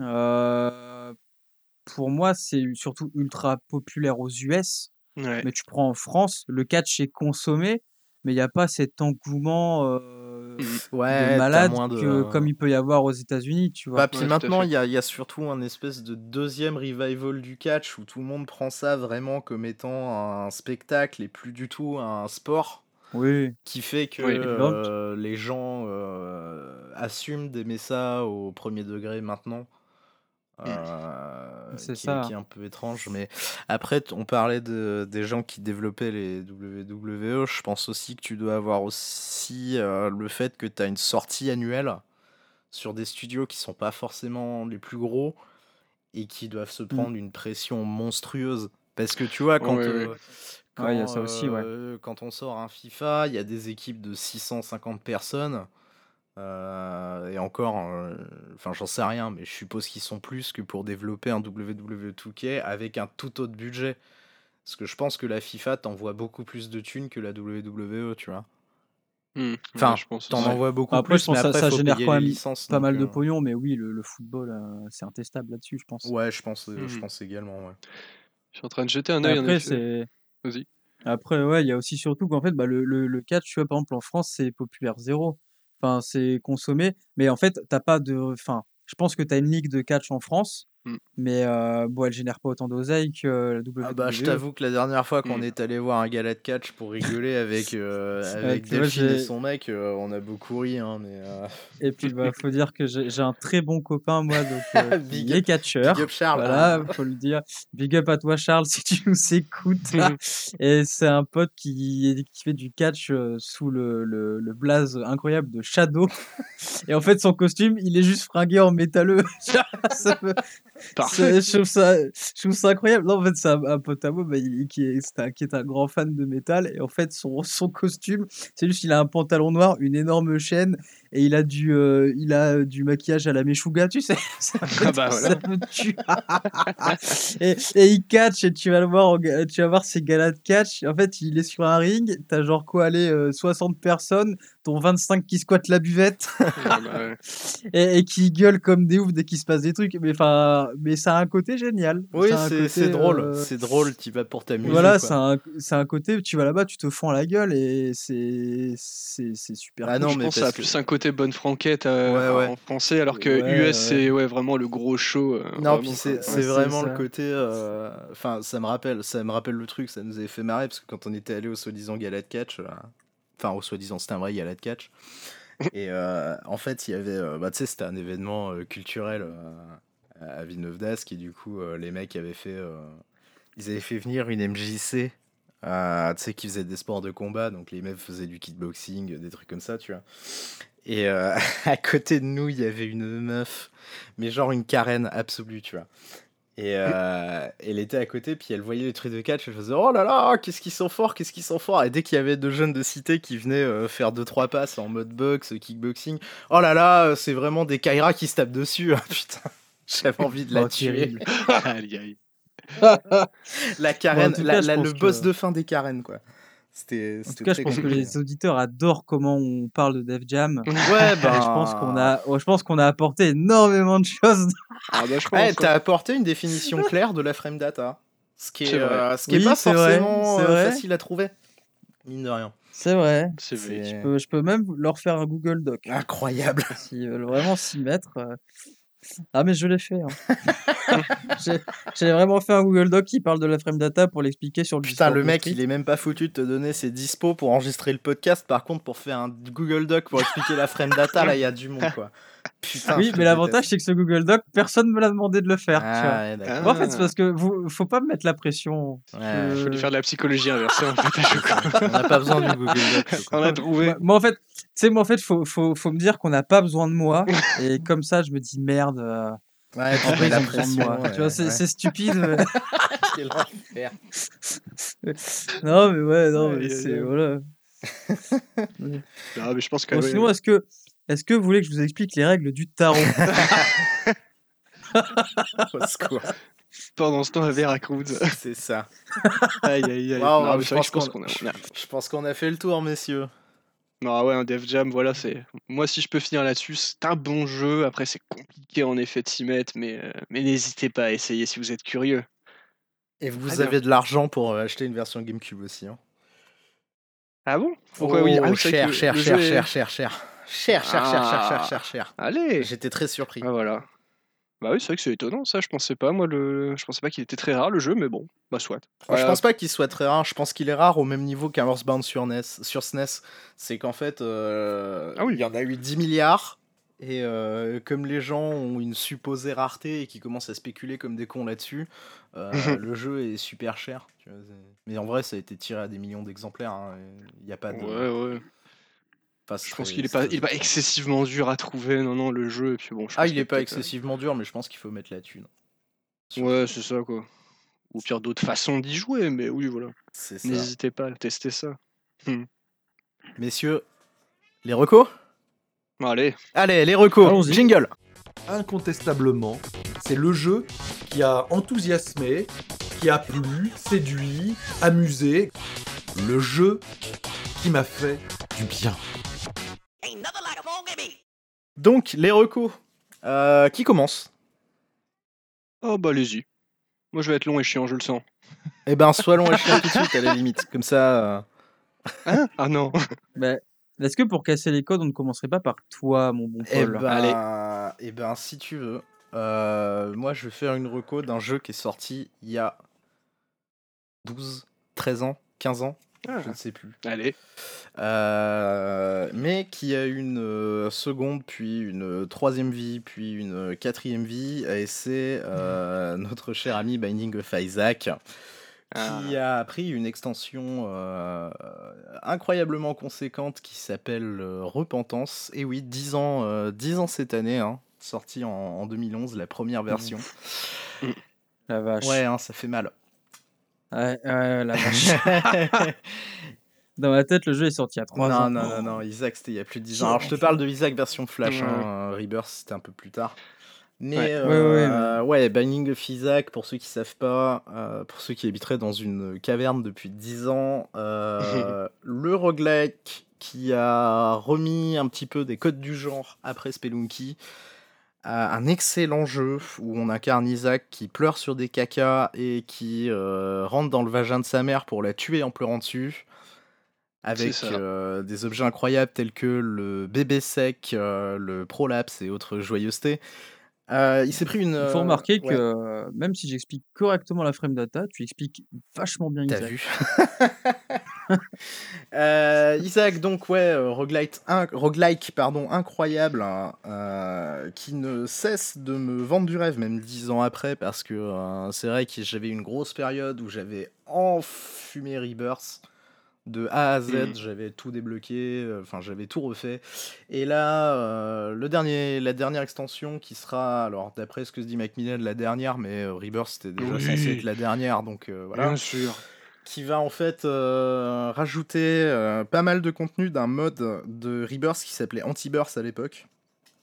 euh, pour moi c'est surtout ultra populaire aux US. Ouais. Mais tu prends en France, le catch est consommé, mais il n'y a pas cet engouement euh. Ouais, de malade moins de- que, comme il peut y avoir aux États-Unis, tu vois. Bah, puis maintenant, il y a, il y a surtout un espèce de deuxième revival du catch où tout le monde prend ça vraiment comme étant un spectacle et plus du tout un sport Oui, qui fait que Oui. euh, les gens euh, assument d'aimer ça au premier degré maintenant. Euh, C'est qui, ça. qui est un peu étrange, mais après on parlait de, des gens qui développaient les WWE. Je pense aussi que tu dois avoir aussi euh, le fait que tu as une sortie annuelle sur des studios qui sont pas forcément les plus gros et qui doivent se prendre une pression monstrueuse. Parce que tu vois, quand, Ouais, ouais. euh, Ouais, il y a quand, ça aussi, ouais. euh, quand on sort un FIFA, il y a des équipes de 650 personnes. Euh, et encore, euh, enfin j'en sais rien, mais je suppose qu'ils sont plus que pour développer un WWE 2K avec un tout autre budget. Parce que je pense que la FIFA t'envoie beaucoup plus de thunes que la WWE, tu vois. Hmm, Enfin, ouais, je pense T'en envoies beaucoup Après, je plus, pense mais que ça- après, ça faut génère quand même licences, pas donc, mal de euh, pognon, mais oui, le, le football, euh, c'est intestable là-dessus, je pense. Ouais, je pense, je Mhm. pense également, ouais. Je suis en train de jeter un œil en Après, effet. c'est. Vas-y. Après, ouais, il y a aussi surtout qu'en fait, bah, le, le, le catch, tu vois, par exemple, en France, c'est populaire zéro. C'est consommé. Mais en fait, t'as pas de. Enfin, je pense que tu as une ligue de catch en France, Mm. mais euh, bon, elle génère pas autant d'oseille que la WWE. Ah bah, je t'avoue que la dernière fois qu'on Mm. est allé voir un gala de catch pour rigoler avec, euh, avec Delphine et son mec, euh, on a beaucoup ri, hein, mais... euh, Et puis, bah, faut dire que j'ai un très bon copain, moi, donc, euh, Big est catcheur. Big up Charles. Voilà, faut le dire. Big up à toi, Charles, si tu nous écoutes. Et c'est un pote qui, qui fait du catch euh, sous le, le, le blaze incroyable de Shadow. Et en fait, son costume, il est juste fringué en métalleux. Ça Parfait. je, trouve ça, je trouve ça incroyable. Non, en fait, c'est un, un pote à moi bah, il- qui, est, un, qui est un grand fan de métal. Et en fait, son, son costume, c'est juste qu'il a un pantalon noir, une énorme chaîne, et il a du, euh, il a du maquillage à la Meshuga, tu sais. Ça Ah bah voilà. ça me tue. et, et il catch, et tu vas le voir, tu vas voir ses galas de catch. En fait, il est sur un ring, t'as genre quoi, aller 60 personnes, dont 25 qui squattent la buvette Ah bah ouais. et, et qui gueulent comme des oufs dès qu'il se passe des trucs. Mais enfin, mais ça a un côté génial. Oui, c'est c'est drôle, euh, c'est drôle, tu vas pour t'amuser. voilà, c'est un, c'est un côté, tu vas là-bas, tu te fends la gueule et c'est c'est c'est super. Ah cool. non, je mais pense que ça a parce que- plus un côté bonne franquette euh, Ouais, ouais. en français, alors que Ouais, US ouais. c'est ouais, vraiment le gros show. euh, Non, vraiment, puis c'est vraiment le côté. euh, Enfin, ça me rappelle, ça me rappelle le truc, ça nous avait fait marrer parce que quand on était allé au soi-disant gala de catch, euh, enfin au soi-disant c'était un vrai gala de catch, et euh, en fait il y avait, euh, bah tu sais c'était un événement euh, culturel euh, à Villeneuve d'Ascq et du coup euh, les mecs avaient fait, euh, ils avaient fait venir une MJC. euh, tu sais, qui faisait des sports de combat, donc les mecs faisaient du kickboxing, des trucs comme ça, tu vois. Et euh, à côté de nous, il y avait une meuf, mais genre une carène absolue, tu vois. Et euh, elle était à côté, puis elle voyait les trucs de catch, elle faisait Oh là là, qu'est-ce qu'ils sont forts, qu'est-ce qu'ils sont forts. Et dès qu'il y avait deux jeunes de cité qui venaient euh, faire deux trois passes en mode box, kickboxing, oh là là, c'est vraiment des Kaira qui se tapent dessus. Ah, Putain, j'avais envie de la Oh, tuer. La Karen, Bon, la- la- le boss que- de fin des Karen, quoi. C'était. En tout cas, je pense que les auditeurs adorent comment on parle de Def Jam. Ouais, ben. je pense qu'on a, je pense qu'on a apporté énormment de choses. Ah bah je pense. Ouais, ouais. t'as apporté une définition claire de la frame data. Ce qui est, euh, ce qui est pas vrai, forcément euh, vrai. facile à trouver. Mine de rien. C'est vrai. C'est vrai. C'est Je peux, je peux même leur faire un Google Doc incroyable. s'ils veulent vraiment s'y mettre. Ah mais je l'ai fait. hein. J'ai j'ai vraiment fait un Google Doc qui parle de la frame data pour l'expliquer sur le Putain, Discord le mec, il est même pas foutu de te donner ses dispos pour enregistrer le podcast. Par contre, pour faire un Google Doc pour expliquer la frame data, là, il y a du monde, quoi. Putain. Oui, mais l'avantage c'est que ce Google Doc, personne me l'a demandé de le faire. tu vois. Ah, ouais, en fait, c'est parce que vous, faut pas me mettre la pression. Ouais, Euh, Faut lui faire de la psychologie inversée en fait. On n'a pas besoin du Google Doc. On a trouvé. Moi, moi, en fait, tu sais, moi en fait, faut, faut, faut me dire qu'on n'a pas besoin de moi, et comme ça, je me dis merde. euh, Ouais, en mets fait, la ils ont besoin de moi. ouais, tu vois, c'est ouais. stupide. Quel enfer. non, mais ouais, non, mais c'est voilà. Ah, mais je pense que. Bon, sinon, est-ce que, est-ce que vous voulez que je vous explique les règles du tarot Au secours. pendant ce temps à Veracruz. C'est ça. Aïe aïe aïe. Waouh, Non, mais je c'est vrai pense que je pense qu'on- qu'on a. on a- Je pense qu'on a fait le tour, messieurs. Non, ouais, un Def Jam, voilà, c'est. Moi, si je peux finir là-dessus, c'est un bon jeu. Après, c'est compliqué en effet de s'y mettre, mais, euh, mais n'hésitez pas à essayer si vous êtes curieux. Et vous Très bien. avez de l'argent pour euh, acheter une version GameCube aussi. Hein. Ah bon? Pourquoi oui? Oh, Ah oui, c'est vrai cher, que cher, le cher, est- cher, cher, cher. Cher, cher, cher, cher, cher, Ah. cher, cher. Allez J'étais très surpris. Ah voilà. Bah oui, c'est vrai que c'est étonnant ça, je pensais pas, moi, le... je pensais pas qu'il était très rare le jeu, mais bon, bah soit. Je Voilà. pense pas qu'il soit très rare, je pense qu'il est rare au même niveau qu'un Earthbound sur NES, sur SNES. C'est qu'en fait, euh, Ah oui. il y en a eu 10 milliards, et euh, comme les gens ont une supposée rareté et qui commencent à spéculer comme des cons là-dessus, euh, le jeu est super cher. tu vois, c'est- Mais en vrai, ça a été tiré à des millions d'exemplaires. hein, Il n'y a pas de. Ouais, ouais. Je pense qu'il est pas, très il est pas important. excessivement dur à trouver, non, non, le jeu, et puis bon. je Ah, il est pas euh, excessivement dur, mais je pense qu'il faut mettre la thune. Ouais, c'est ça quoi. Ou pire, d'autres façons d'y jouer, mais oui, voilà. C'est ça. N'hésitez pas à tester ça. Messieurs, les recos? Allez, Allez, les recos Allons-y. Jingle incontestablement, c'est le jeu qui a enthousiasmé, qui a plu, séduit, amusé. Le jeu qui m'a fait du bien. Donc, les recos. Euh, qui commence? Oh bah allez-y. Moi je vais être long et chiant, je le sens. Eh ben, sois long et chiant tout de suite, à la limite. Comme ça. euh, Hein? Ah non Bah, Est-ce que pour casser les codes, on ne commencerait pas par toi, mon bon Eh Paul? ben, Allez. eh ben, si tu veux. euh, moi, je vais faire une reco d'un jeu qui est sorti il y a 12, 13 ans, 15 ans, Ah, je ne sais plus. Allez. Euh, mais qui a une euh, seconde, puis une troisième vie, puis une quatrième vie, et c'est euh, notre cher ami Binding of Isaac, qui a pris une extension euh, incroyablement conséquente qui s'appelle euh, Repentance. Et oui, 10 ans, euh, 10 ans cette année, hein, sorti en, en 2011, la première version. La vache. Ouais, hein, ça fait mal. Ouais, ouais, la vache. Dans ma tête, le jeu est sorti il y a 3 non, ans. non, non, non, Isaac, c'était il y a plus de 10 Quel ans. Alors, je te parle de Isaac version Flash, hein, Rebirth, c'était un peu plus tard. Mais Ouais. euh, Ouais, ouais, Binding of Isaac, pour ceux qui savent pas, euh, pour ceux qui habiteraient dans une caverne depuis 10 ans, euh, le roguelike qui a remis un petit peu des codes du genre après Spelunky, un excellent jeu où on incarne Isaac qui pleure sur des cacas et qui euh, rentre dans le vagin de sa mère pour la tuer en pleurant dessus. Avec euh, des objets incroyables tels que le bébé sec, euh, le prolapse et autres joyeusetés. Euh, il s'est pris une. Il faut euh, remarquer que ouais, euh, même si j'explique correctement la frame data, tu expliques vachement bien T'as Isaac. vu? Euh, Isaac, donc, ouais, roguelite, in- roguelike, pardon, incroyable, hein, euh, qui ne cesse de me vendre du rêve, même dix ans après, parce que c'est vrai que j'avais une grosse période où j'avais enfumé Rebirth. De A à Z, Mm. j'avais tout débloqué, euh, enfin j'avais tout refait. Et là, euh, le dernier, la dernière extension qui sera, alors d'après ce que se dit Macmillan, la dernière, mais euh, Rebirth c'était déjà Oui. censé être la dernière, donc euh, voilà. Bien sûr. Qui va en fait rajouter pas mal de contenu d'un mode de Rebirth qui s'appelait Anti-Burst à l'époque.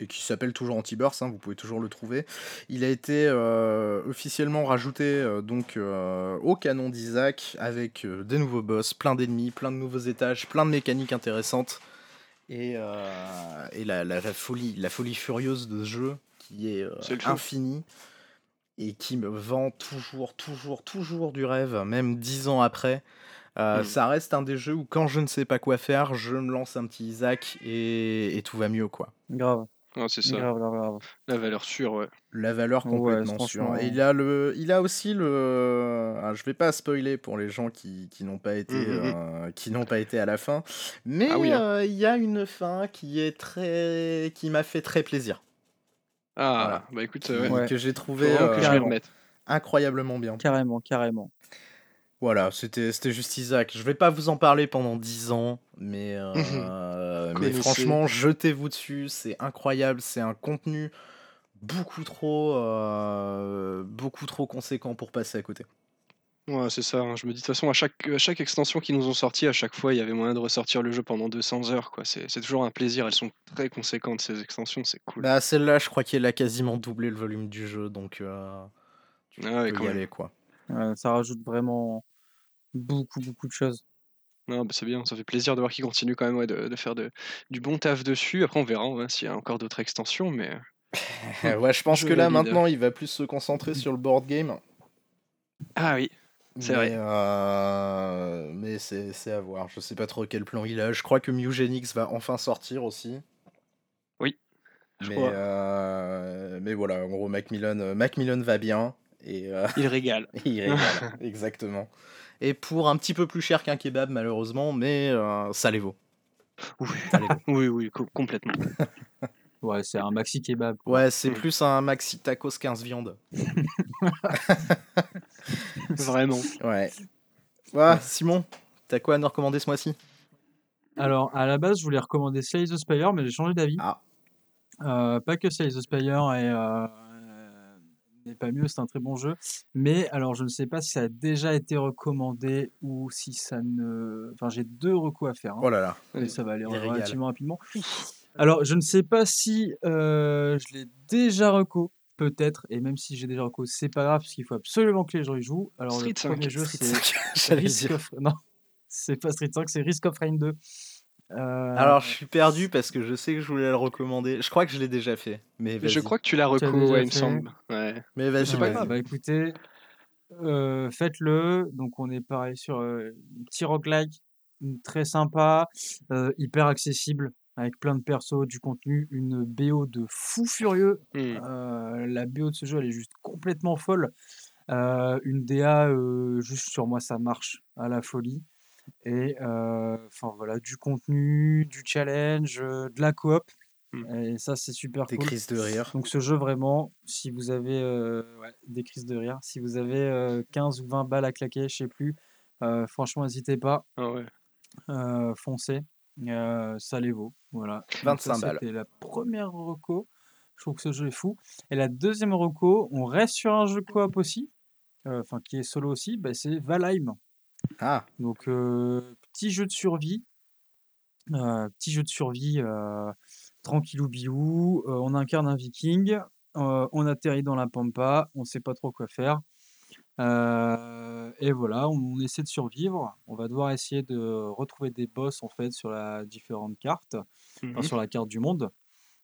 Et qui s'appelle toujours Anti-Burst, hein, vous pouvez toujours le trouver. Il a été euh, officiellement rajouté euh, donc euh, au canon d'Isaac avec euh, des nouveaux boss, plein d'ennemis, plein de nouveaux étages, plein de mécaniques intéressantes et, euh, et la, la- la folie, la folie furieuse de ce jeu qui est euh, feu. infinie et qui me vend toujours, toujours, toujours du rêve, même dix ans après. Euh, Mm. Ça reste un des jeux où quand je ne sais pas quoi faire, je me lance un petit Isaac et, et tout va mieux quoi. Grave, Ah, c'est ça. grave, grave, grave. La valeur sûre, ouais. La valeur Ouais, complètement sûre. franchement. Et il a le, il a aussi le. ah, je vais pas spoiler pour les gens qui, qui n'ont pas été, Mhm, mhm. euh, qui n'ont pas été à la fin, mais Ah oui, hein. euh, il y a une fin qui est très, qui m'a fait très plaisir, Ah, Voilà. bah écoute, euh, ouais. Ouais. que j'ai trouvé que je euh, incroyablement bien. Carrément, carrément. Voilà, c'était, c'était juste Isaac. Je vais pas vous en parler pendant 10 ans, mais, euh, mais Connaissez. franchement, jetez-vous dessus, c'est incroyable, c'est un contenu beaucoup trop, euh, beaucoup trop conséquent pour passer à côté. Ouais, c'est ça. hein. Je me dis, de toute façon, à chaque, à chaque extension qu'ils nous ont sorti, à chaque fois, il y avait moyen de ressortir le jeu pendant 200 heures. quoi. C'est c'est toujours un plaisir. Elles sont très conséquentes, ces extensions. C'est cool. Bah celle-là, je crois qu'elle a quasiment doublé le volume du jeu, donc euh, tu Ah peux y aller quoi. Ça rajoute vraiment beaucoup, beaucoup de choses. Non, bah, c'est bien. Ça fait plaisir de voir qu'ils continuent quand même ouais, de, de faire de, du bon taf dessus. Après, on verra hein, s'il y a encore d'autres extensions. Mais ouais, je pense Je que là valide. maintenant, il va plus se concentrer sur le board game. ah oui, C'est vrai. euh, mais c'est c'est à voir. Je sais pas trop quel plan il a. Je crois que Mugenix va enfin sortir aussi. Oui, je Mais, crois. euh, mais voilà, en gros, Macmillan, euh, Macmillan va bien. Et euh, il régale. il régale, exactement. Et pour un petit peu plus cher qu'un kebab, malheureusement, mais euh, ça les vaut. Oui, Ça les vaut. oui, oui, co- complètement. Ouais, c'est un maxi kebab. quoi. Ouais, c'est Mm. plus un maxi tacos 15 viandes. Vraiment. Ouais. Ouais, Simon, t'as quoi à nous recommander ce mois-ci? Alors, à la base, je voulais recommander Slay the Spire, mais j'ai changé d'avis. Ah. Euh, pas que Slay the Spire euh, euh, n'est pas mieux, c'est un très bon jeu. Mais alors, je ne sais pas si ça a déjà été recommandé ou si ça ne. Enfin, j'ai deux recos à faire. hein, Oh là là. et ça va aller il régale. relativement rapidement. Alors, je ne sais pas si euh, je l'ai déjà reco, peut-être, et même si j'ai déjà reco, c'est pas grave, parce qu'il faut absolument que les gens y jouent. Alors, Street le premier 5, jeu, c'est 5, j'allais Risk dire. of... Non, c'est pas Street 5, c'est Risk of Rain 2. Euh, Alors, je suis perdu parce que je sais que je voulais le recommander. Je crois que je l'ai déjà fait. Mais je crois que tu l'as Tu as reco, déjà ouais, il me semble. Ouais. Mais vas-y, pas grave. Bah écoutez, euh, faites-le. Donc on est pareil sur euh, un petit roguelike, une- très sympa, euh, hyper accessible, avec plein de persos, du contenu, une BO de fou furieux. Hmm. Euh, la BO de ce jeu, elle est juste complètement folle. Euh, une DA, euh, juste sur moi, ça marche à la folie. Et enfin voilà, du contenu, du challenge, de la coop. Mm. Et ça, c'est super Des cool. crises de rire. Donc ce jeu vraiment, si vous avez ouais, des crises de rire, si vous avez euh, 15 ou 20 balles à claquer, je sais plus, franchement n'hésitez pas, Ah ouais. foncez, euh, ça les vaut. Voilà. Donc 25 ça, balles. C'était la première reco. Je trouve que ce jeu est fou. Et la deuxième reco, on reste sur un jeu coop aussi, euh, enfin qui est solo aussi, bah, c'est Valheim. Ah, Donc, petit jeu de survie. petit jeu de survie tranquillou bilou. on incarne un viking. on atterrit dans la pampa. On sait pas trop quoi faire. euh, et voilà, on, on essaie de survivre. On va devoir essayer de retrouver des boss en fait sur la différentes cartes, enfin, Mhm. sur la carte du monde.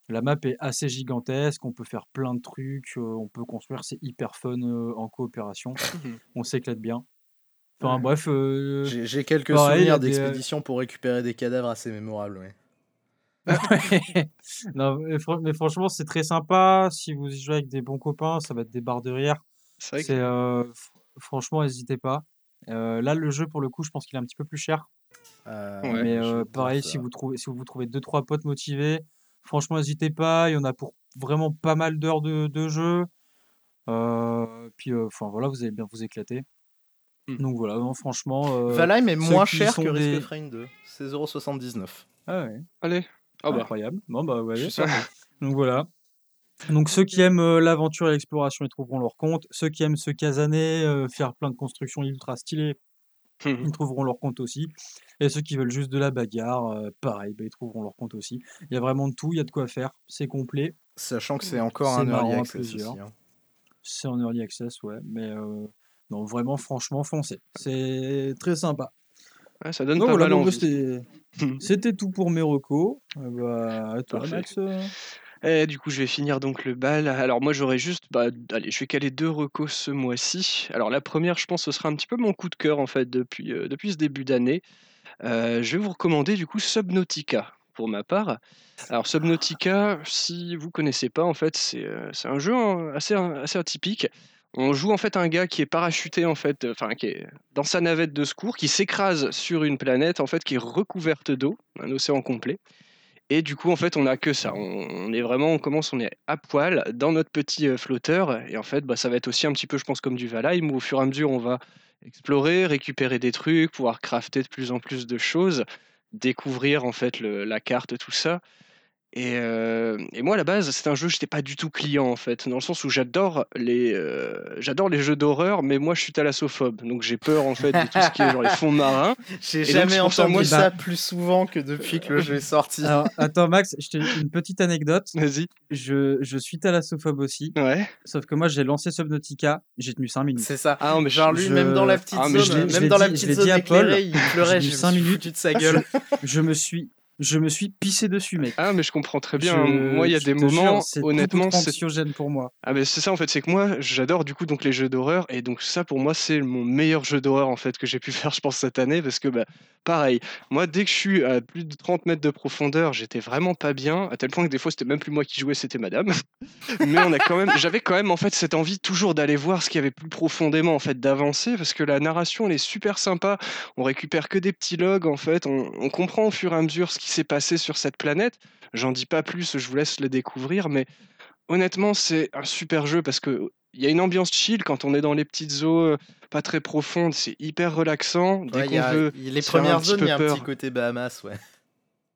La map est assez gigantesque, on peut faire plein de trucs, euh, on peut construire, c'est hyper fun euh, en coopération, Mhm. on s'éclate bien. Enfin Ouais. bref, euh, j'ai j'ai quelques souvenirs des, euh, d'expéditions pour récupérer des cadavres assez mémorables. ouais. non, mais, fran- mais franchement, c'est très sympa. Si vous y jouez avec des bons copains, ça va être des barres de rire. C'est vrai que C'est euh, f- franchement, n'hésitez pas. Euh, là, le jeu, pour le coup, je pense qu'il est un petit peu plus cher. Euh, Ouais. mais euh, pareil, si vous trouvez, si vous trouvez deux trois potes motivés, franchement, n'hésitez pas. Il y en a pour vraiment pas mal d'heures de, de jeu. Euh, puis, euh, enfin voilà, vous allez bien vous éclater. Donc voilà, non, franchement. euh, Valheim est moins cher que Risk des- of Rain 2. C'est 0,79. Ah ouais. Allez. Bah. Incroyable. Bon bah ouais. Je suis sûr. Donc voilà. Donc ceux qui aiment euh, l'aventure et l'exploration, ils trouveront leur compte. Ceux qui aiment se casaner, euh, faire plein de constructions ultra stylées, ils trouveront leur compte aussi. Et ceux qui veulent juste de la bagarre, euh, pareil, bah, ils trouveront leur compte aussi. Il y a vraiment de tout, il y a de quoi faire, c'est complet. Sachant que c'est encore C'est un early access hein. C'est en early access, ouais. Mais euh, non, vraiment, franchement, foncez. C'est très sympa. Ouais, ça donne Donc pas voilà, mal donc, c'était tout pour mes recos. Euh, bah, à toi, Parfait. Max. Et du coup, je vais finir donc le bal. Alors moi, j'aurais juste, bah, allez, je vais caler deux recos ce mois-ci. Alors la première, je pense, ce sera un petit peu mon coup de cœur en fait depuis euh, depuis ce début d'année. Euh, je vais vous recommander du coup Subnautica pour ma part. Alors Subnautica, si vous connaissez pas, en fait, c'est euh, un jeu hein, assez assez atypique. On joue en fait un gars qui est parachuté en fait, euh, enfin qui est dans sa navette de secours, qui s'écrase sur une planète en fait qui est recouverte d'eau, un océan complet. Et du coup, en fait, on n'a que ça. On, est vraiment, on commence, on est à poil dans notre petit euh, flotteur. Et en fait, bah, ça va être aussi un petit peu, je pense, comme du Valheim, où au fur et à mesure, on va explorer, récupérer des trucs, pouvoir crafter de plus en plus de choses, découvrir en fait la carte, tout ça. Et, euh, et moi, à la base, c'est un jeu, je n'étais pas du tout client, en fait, dans le sens où j'adore les, euh, j'adore les jeux d'horreur, mais moi, je suis thalassophobe. Donc, j'ai peur, en fait, de tout ce qui est genre les fonds marins. J'ai jamais entendu moi, ça bah- plus souvent que depuis que le jeu est sorti. Alors, attends, Max, je te dis une petite anecdote. Vas-y. Je, je suis thalassophobe aussi. Ouais. Sauf que moi, j'ai lancé Subnautica, j'ai tenu 5 minutes. C'est ça. Ah, non, mais Genre lui, je- même dans la petite Ah, mais je zone, même dans la dit- je petite l'ai zone dit à Paul, éclairée, il pleurait, j'ai je mis me cinq suis minutes. foutu de sa gueule. Je me suis, je me suis pissé dessus, mec. Ah, mais je comprends très bien. Je- Moi, il y a des jure, moments, honnêtement, c'est anxiogène pour moi. Ah mais c'est ça en fait, c'est que moi j'adore du coup donc les jeux d'horreur et donc ça pour moi c'est mon meilleur jeu d'horreur en fait que j'ai pu faire je pense cette année parce que bah pareil, moi dès que je suis à plus de 30 mètres de profondeur j'étais vraiment pas bien à tel point que des fois c'était même plus moi qui jouais c'était madame mais on a quand même j'avais quand même en fait cette envie toujours d'aller voir ce qu'il y avait plus profondément en fait d'avancer parce que la narration elle est super sympa on récupère que des petits logs en fait on, on comprend au fur et à mesure ce qui s'est passé sur cette planète j'en dis pas plus je vous laisse le découvrir mais honnêtement, c'est un super jeu parce que il y a une ambiance chill quand on est dans les petites eaux euh, pas très profondes, c'est hyper relaxant. Dès Ouais, qu'on a- veut, les premières zones, il y a un peur. petit côté Bahamas, ouais.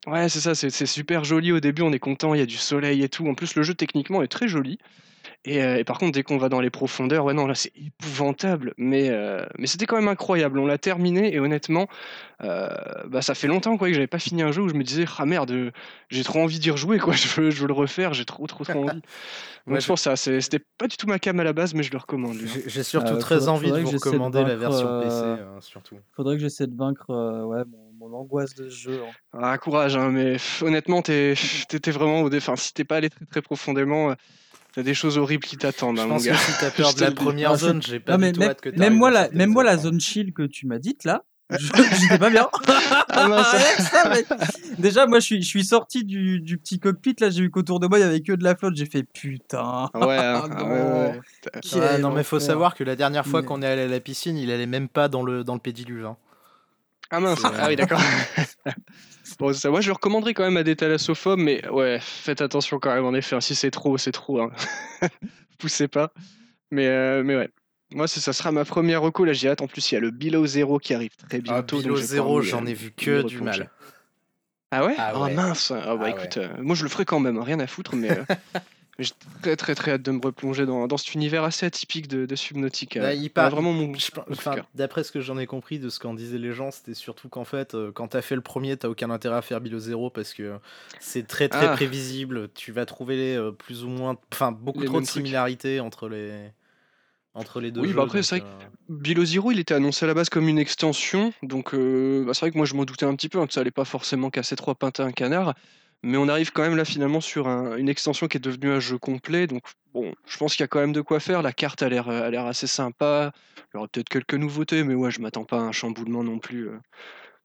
ouais, c'est ça, c'est c'est super joli au début, on est content, il y a du soleil et tout. En plus, le jeu techniquement est très joli. Et, euh, et par contre, dès qu'on va dans les profondeurs, ouais, non, là, c'est épouvantable. Mais, euh, mais c'était quand même incroyable. On l'a terminé et honnêtement, euh, bah, ça fait longtemps quoi, que j'avais pas fini un jeu où je me disais, ah merde, j'ai trop envie d'y rejouer, quoi. Je veux, je veux le refaire, j'ai trop, trop, trop envie. Donc, Ouais, je pense que c'était pas du tout ma cam à la base, mais je le recommande. hein. J'ai surtout Euh, très faudrait- envie de vous de recommander la version PC, euh, euh, surtout. Faudrait que j'essaie de vaincre euh, ouais, mon, mon angoisse de ce jeu. hein. Ah, courage, hein, mais pff, honnêtement, t'es t'étais vraiment au dé... enfin, si t'es pas allé très, très profondément, euh, t'as des choses horribles qui t'attendent, Je hein, mon pense gars. que si t'as peur Je de te la le dis. première Ah, zone, j'ai pas Non, du mais tout même, hâte que même moi, la, même moi, la zone chill que tu m'as dite là, je- j'étais pas bien. Ah, mince. Avec ça. Déjà, moi, je suis, je suis sorti du, du petit cockpit. Là, j'ai vu qu'autour de moi, il y avait que de la flotte. J'ai fait putain. Ah ouais, hein, Ah ah non. ouais, ouais, non mais faut savoir que la dernière fois Mais- qu'on est allé à la piscine, il allait même pas dans le dans le pédiluve. hein. Ah mince, ah oui, d'accord. bon, ça, moi, je le recommanderais quand même à des thalassophobes, mais ouais, faites attention quand même, en effet. hein, Si c'est trop, c'est trop. Hein. Poussez pas. Mais, euh, mais ouais. Moi, ça sera ma première reco. Là, j'ai hâte. En plus, il y a le Below Zero qui arrive très Ah, bientôt. donc Below Zero, j'en ai vu que du mal. Ah ouais? Ah Ah ouais. mince Ah bah Ah écoute, euh, moi je le ferai quand même, hein, rien à foutre, mais euh, mais j'ai très très très hâte de me replonger dans, dans cet univers assez atypique de, de Subnautica. Bah, il part- vraiment mon, enfin, cœur. D'après ce que j'en ai compris de ce qu'en disaient les gens, c'était surtout qu'en fait, euh, quand t'as fait le premier, t'as aucun intérêt à faire Below Zero parce que c'est très très Ah. prévisible. Tu vas trouver euh, plus ou moins, enfin beaucoup Les trop de trucs. similarités entre les entre les deux Oui, jeux. bah après, c'est vrai euh, Below Zero, il était annoncé à la base comme une extension, donc euh, bah, c'est vrai que moi je m'en doutais un petit peu, hein, que ça allait pas forcément casser trois pintins un canard, mais on arrive quand même là finalement sur un- une extension qui est devenue un jeu complet, donc bon, je pense qu'il y a quand même de quoi faire, la carte a l'air a l'air assez sympa, il y aura peut-être quelques nouveautés, mais ouais, je m'attends pas à un chamboulement non plus euh,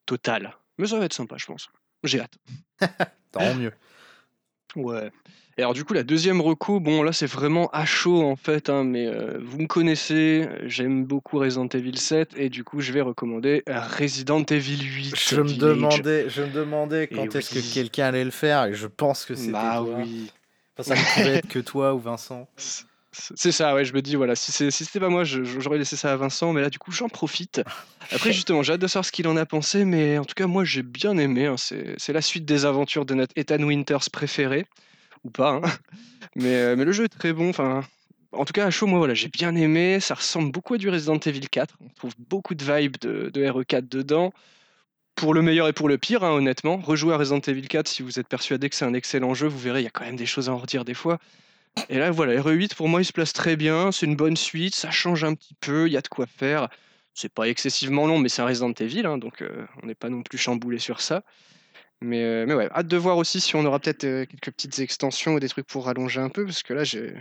total. Mais ça va être sympa, je pense. J'ai hâte. tant mieux. Ouais. Et alors du coup la deuxième reco, bon là c'est vraiment à chaud en fait, hein, mais euh, vous me connaissez, j'aime beaucoup Resident Evil 7 et du coup je vais recommander Resident Evil 8. Je me demandais, je me demandais quand est-ce oui. que quelqu'un allait le faire et je pense que c'était Bah toi. oui. Enfin, ça ne pouvait être que toi ou Vincent. C'est ça, ouais, je me dis, voilà, si c'est- si c'était pas moi, j'aurais laissé ça à Vincent, mais là, du coup, j'en profite. Après, justement, j'ai hâte de savoir ce qu'il en a pensé, mais en tout cas, moi, j'ai bien aimé. hein, c'est la suite des aventures de notre Ethan Winters préféré, ou pas, hein. mais, euh, mais le jeu est très bon. Enfin, en tout cas, à chaud, moi, voilà, j'ai bien aimé. Ça ressemble beaucoup à du Resident Evil 4. On trouve beaucoup de vibes de, de RE4 dedans. Pour le meilleur et pour le pire, hein, honnêtement. Rejouer à Resident Evil 4 si vous êtes persuadé que c'est un excellent jeu, vous verrez, il y a quand même des choses à en redire des fois. Et là, voilà, RE8 pour moi, il se place très bien. C'est une bonne suite, ça change un petit peu, il y a de quoi faire. C'est pas excessivement long, mais c'est un Resident Evil, donc euh, on n'est pas non plus chamboulé sur ça. Mais, euh, mais ouais, hâte de voir aussi si on aura peut-être euh, quelques petites extensions ou des trucs pour rallonger un peu, parce que là, j'ai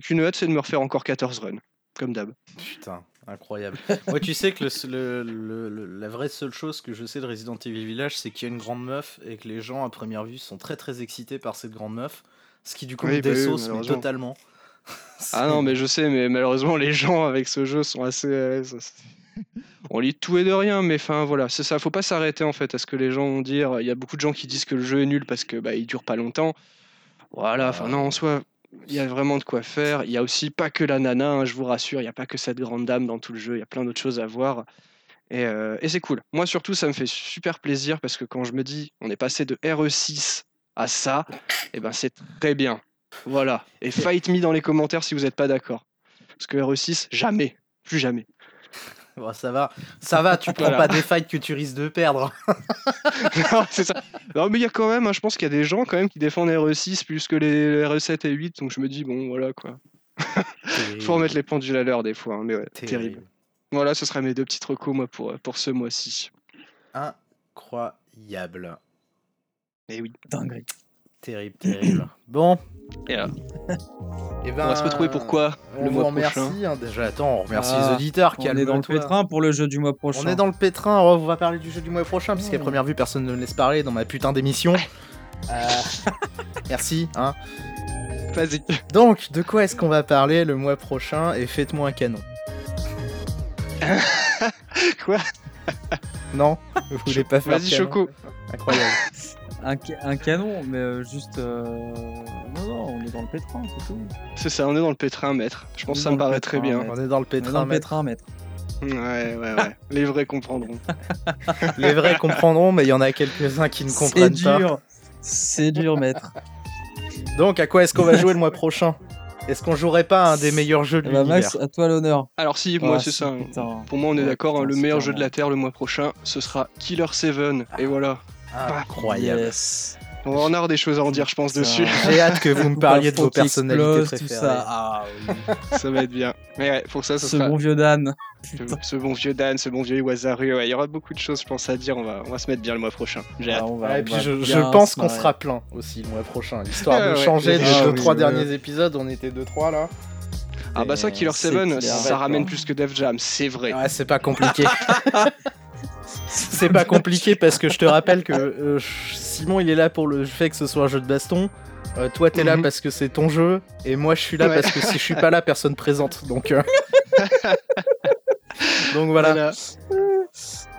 qu'une hâte, c'est de me refaire encore 14 runs, comme d'hab. Putain, incroyable. Moi, tu sais que la vraie seule chose que je sais de Resident Evil Village, c'est qu'il y a une grande meuf et que les gens, à première vue, sont très très excités par cette grande meuf. Ce qui, du coup, Oui, me bah oui, totalement. Ah non, mais je sais, mais malheureusement, les gens avec ce jeu sont assez. euh, On lit tout et de rien, mais enfin voilà, c'est ça. Faut pas s'arrêter en fait à ce que les gens vont dire. Il y a beaucoup de gens qui disent que le jeu est nul parce que bah, il dure pas longtemps. Voilà, enfin non, en soi, il y a vraiment de quoi faire. Il y a aussi pas que la nana, hein, je vous rassure, il n'y a pas que cette grande dame dans tout le jeu. Il y a plein d'autres choses à voir. Et, euh, et c'est cool. Moi surtout, ça me fait super plaisir parce que quand je me dis on est passé de RE6 à ça, et ben c'est très bien. Voilà. Et fight me dans les commentaires si vous n'êtes pas d'accord. Parce que RE6, jamais. Plus jamais. Bon, ça va, ça va, tu prends Voilà. pas des fights que tu risques de perdre. non, c'est ça. Non, mais il y a quand même, hein, je pense qu'il y a des gens quand même qui défendent RE6 plus que les RE7 et 8. Donc je me dis, bon, voilà quoi. Faut remettre les pendules à l'heure des fois. hein, mais ouais, terrible. Voilà, ce sera mes deux petites recos moi pour, pour ce mois-ci. Incroyable. Et oui. Dinguerie. Terrible, terrible. Bon. Et là, Et on va se retrouver pourquoi On le vous mois remercie. prochain hein, déjà, attends, on remercie Ah, les auditeurs. On est dans le pétrin pour le jeu du mois prochain. On est dans le pétrin, on va parler du jeu du mois prochain, puisqu'à Ouais. première vue, personne ne me laisse parler dans ma putain d'émission. Euh, Merci. Hein. Vas-y. Donc, de quoi est-ce qu'on va parler le mois prochain Et faites-moi un canon. Quoi? Non Vous voulez pas faire Vas-y, Choco. Incroyable. Un, ca- un canon, mais euh, juste. euh, Non, non, on est dans le pétrin, c'est tout. C'est ça, on est dans le pétrin, maître. Je pense que ça Dans me paraît très bien. maître. On est dans le On est pétrin. dans le pétrin, maître. Ouais, ouais, ouais. Les vrais comprendront. Les vrais comprendront, mais il y en a quelques-uns qui ne C'est comprennent pas. dur. C'est dur, maître. Donc, à quoi est-ce qu'on va jouer le mois prochain? Est-ce qu'on jouerait pas un des meilleurs jeux de Eh ben, l'univers? Max, à toi l'honneur. Alors si, moi Ah, c'est ça. putain. Pour moi, on est Ouais, d'accord, hein, le c'est meilleur jeu de la Terre le mois prochain, ce sera Killer 7. Et voilà. Incroyable. Yes. On va en avoir des choses à en dire, je pense, dessus. J'ai hâte que vous me parliez de vos personnalités explose, tout préférées. ça. Ah, oui. ça va être bien. Mais ouais, pour ça, ce Ce sera bon vieux Dan. ce, ce bon vieux Dan, ce bon vieux Iwasaru. Ouais, il y aura beaucoup de choses, je pense, à dire. On va, on va se mettre bien le mois prochain. J'ai hâte. Ah, on va- Ouais, et on puis va je, pense se qu'on sera plein aussi le mois prochain. L'histoire Ah de ouais. changer des Ah 2-3 oui, oui. derniers épisodes, on était 2-3 là. Ah bah ça, Killer c'est 7, clair. ça ramène plus que Def Jam, c'est vrai. Ouais, c'est pas compliqué. c'est pas compliqué parce que je te rappelle que euh, Simon il est là pour le fait que ce soit un jeu de baston. Euh, toi t'es là Mhm. parce que c'est ton jeu et moi je suis là Ouais. parce que si je suis pas là personne présente donc euh, donc voilà. Voilà.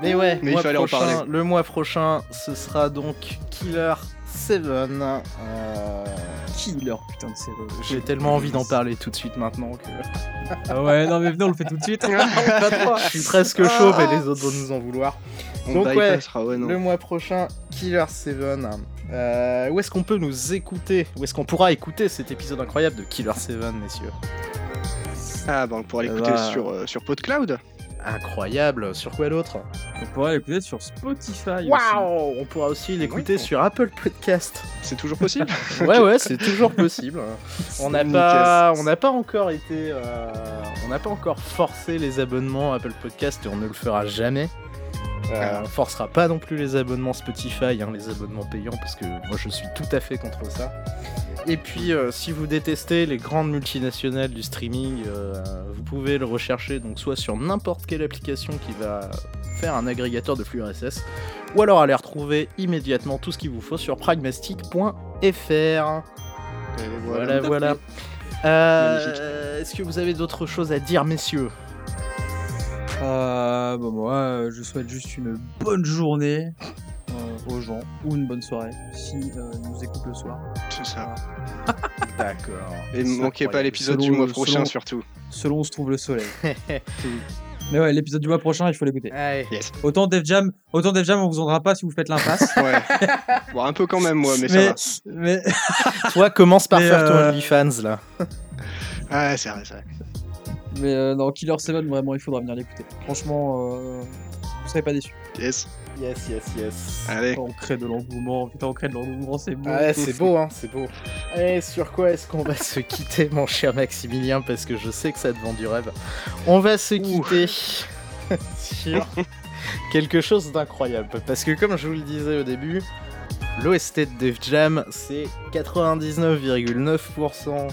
Mais ouais, Mais il mois fallait en prochain- parler. le mois prochain ce sera donc Killer 7. Euh, Killer, putain de série. J'ai tellement envie d'en parler tout de suite maintenant que Ah ouais, non, mais venez, on le fait tout de suite. je suis presque chaud mais les autres vont nous en vouloir. On Donc ouais, bypassera, ouais, non. Le mois prochain, Killer 7. Euh, où est-ce qu'on peut nous écouter? Où est-ce qu'on pourra écouter cet épisode incroyable de Killer 7, messieurs? Ah bah on pourra l'écouter bah. sur, euh, sur PodCloud. Incroyable Sur quoi d'autre On pourrait l'écouter sur Spotify. aussi. Waouh On pourra aussi l'écouter sur Apple Podcast. C'est toujours possible Ouais, ouais, c'est toujours possible. On n'a Nickel. pas, on n'a pas encore été, euh, on n'a pas encore forcé les abonnements Apple Podcast et on ne le fera jamais. Euh, Ah. on forcera pas non plus les abonnements Spotify, hein, les abonnements payants, parce que moi je suis tout à fait contre ça. Et puis, euh, si vous détestez les grandes multinationales du streaming, euh, vous pouvez le rechercher donc soit sur n'importe quelle application qui va faire un agrégateur de flux RSS, ou alors aller retrouver immédiatement tout ce qu'il vous faut sur pragmastic.fr. Et Voilà, voilà. Euh, Est-ce que vous avez d'autres choses à dire, messieurs? Euh, bah, moi, euh, je souhaite juste une bonne journée. Euh, aux gens, ou une bonne soirée, si euh, ils nous écoutent le soir. C'est ça. D'accord. Et ne manquez pas l'épisode du mois selon- prochain surtout. Selon où se trouve le soleil. Mais ouais, l'épisode du mois prochain, il faut l'écouter. Yes. Autant Def Jam, autant Def Jam, on vous entendra pas si vous faites l'impasse. Ouais. bon, un peu quand même, moi, mais, ça va. mais, Toi, commence par Mais, faire ton euh, OnlyFans là. Ouais, c'est vrai, c'est vrai. Mais euh, non, Killer 7, vraiment, il faudra venir l'écouter. Franchement, euh, vous serez pas déçus. Yes. Yes, yes, yes. Allez. On crée de l'engouement, putain, on crée de l'engouement, c'est beau. Ah ouais, c'est beau, hein, c'est beau. Et sur quoi est-ce qu'on va se quitter, mon cher Maximilien? Parce que je sais que ça te vend du rêve. On va se quitter sur quelque chose d'incroyable. Parce que, comme je vous le disais au début, l'OST de Def Jam, c'est 99,9%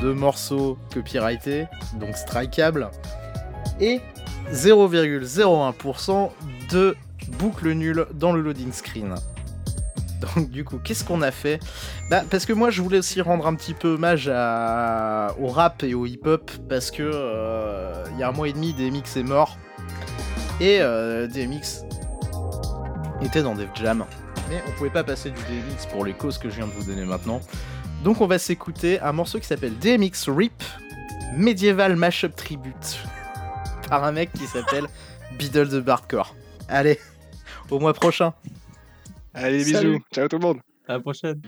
de morceaux copyrightés, donc strikeables, et 0,01% de boucles nulles dans le loading screen. Donc du coup, qu'est-ce qu'on a fait? Bah parce que moi je voulais aussi rendre un petit peu hommage au rap et au hip-hop parce que euh, il y a un mois et demi DMX est mort et euh, DMX était dans Def Jam. Mais on pouvait pas passer du DMX pour les causes que je viens de vous donner maintenant. Donc on va s'écouter un morceau qui s'appelle DMX Rip Medieval Mashup Tribute par un mec qui s'appelle Biddle the Bardcore. Allez, au mois prochain. Allez, Salut. bisous. Ciao tout le monde. À la prochaine.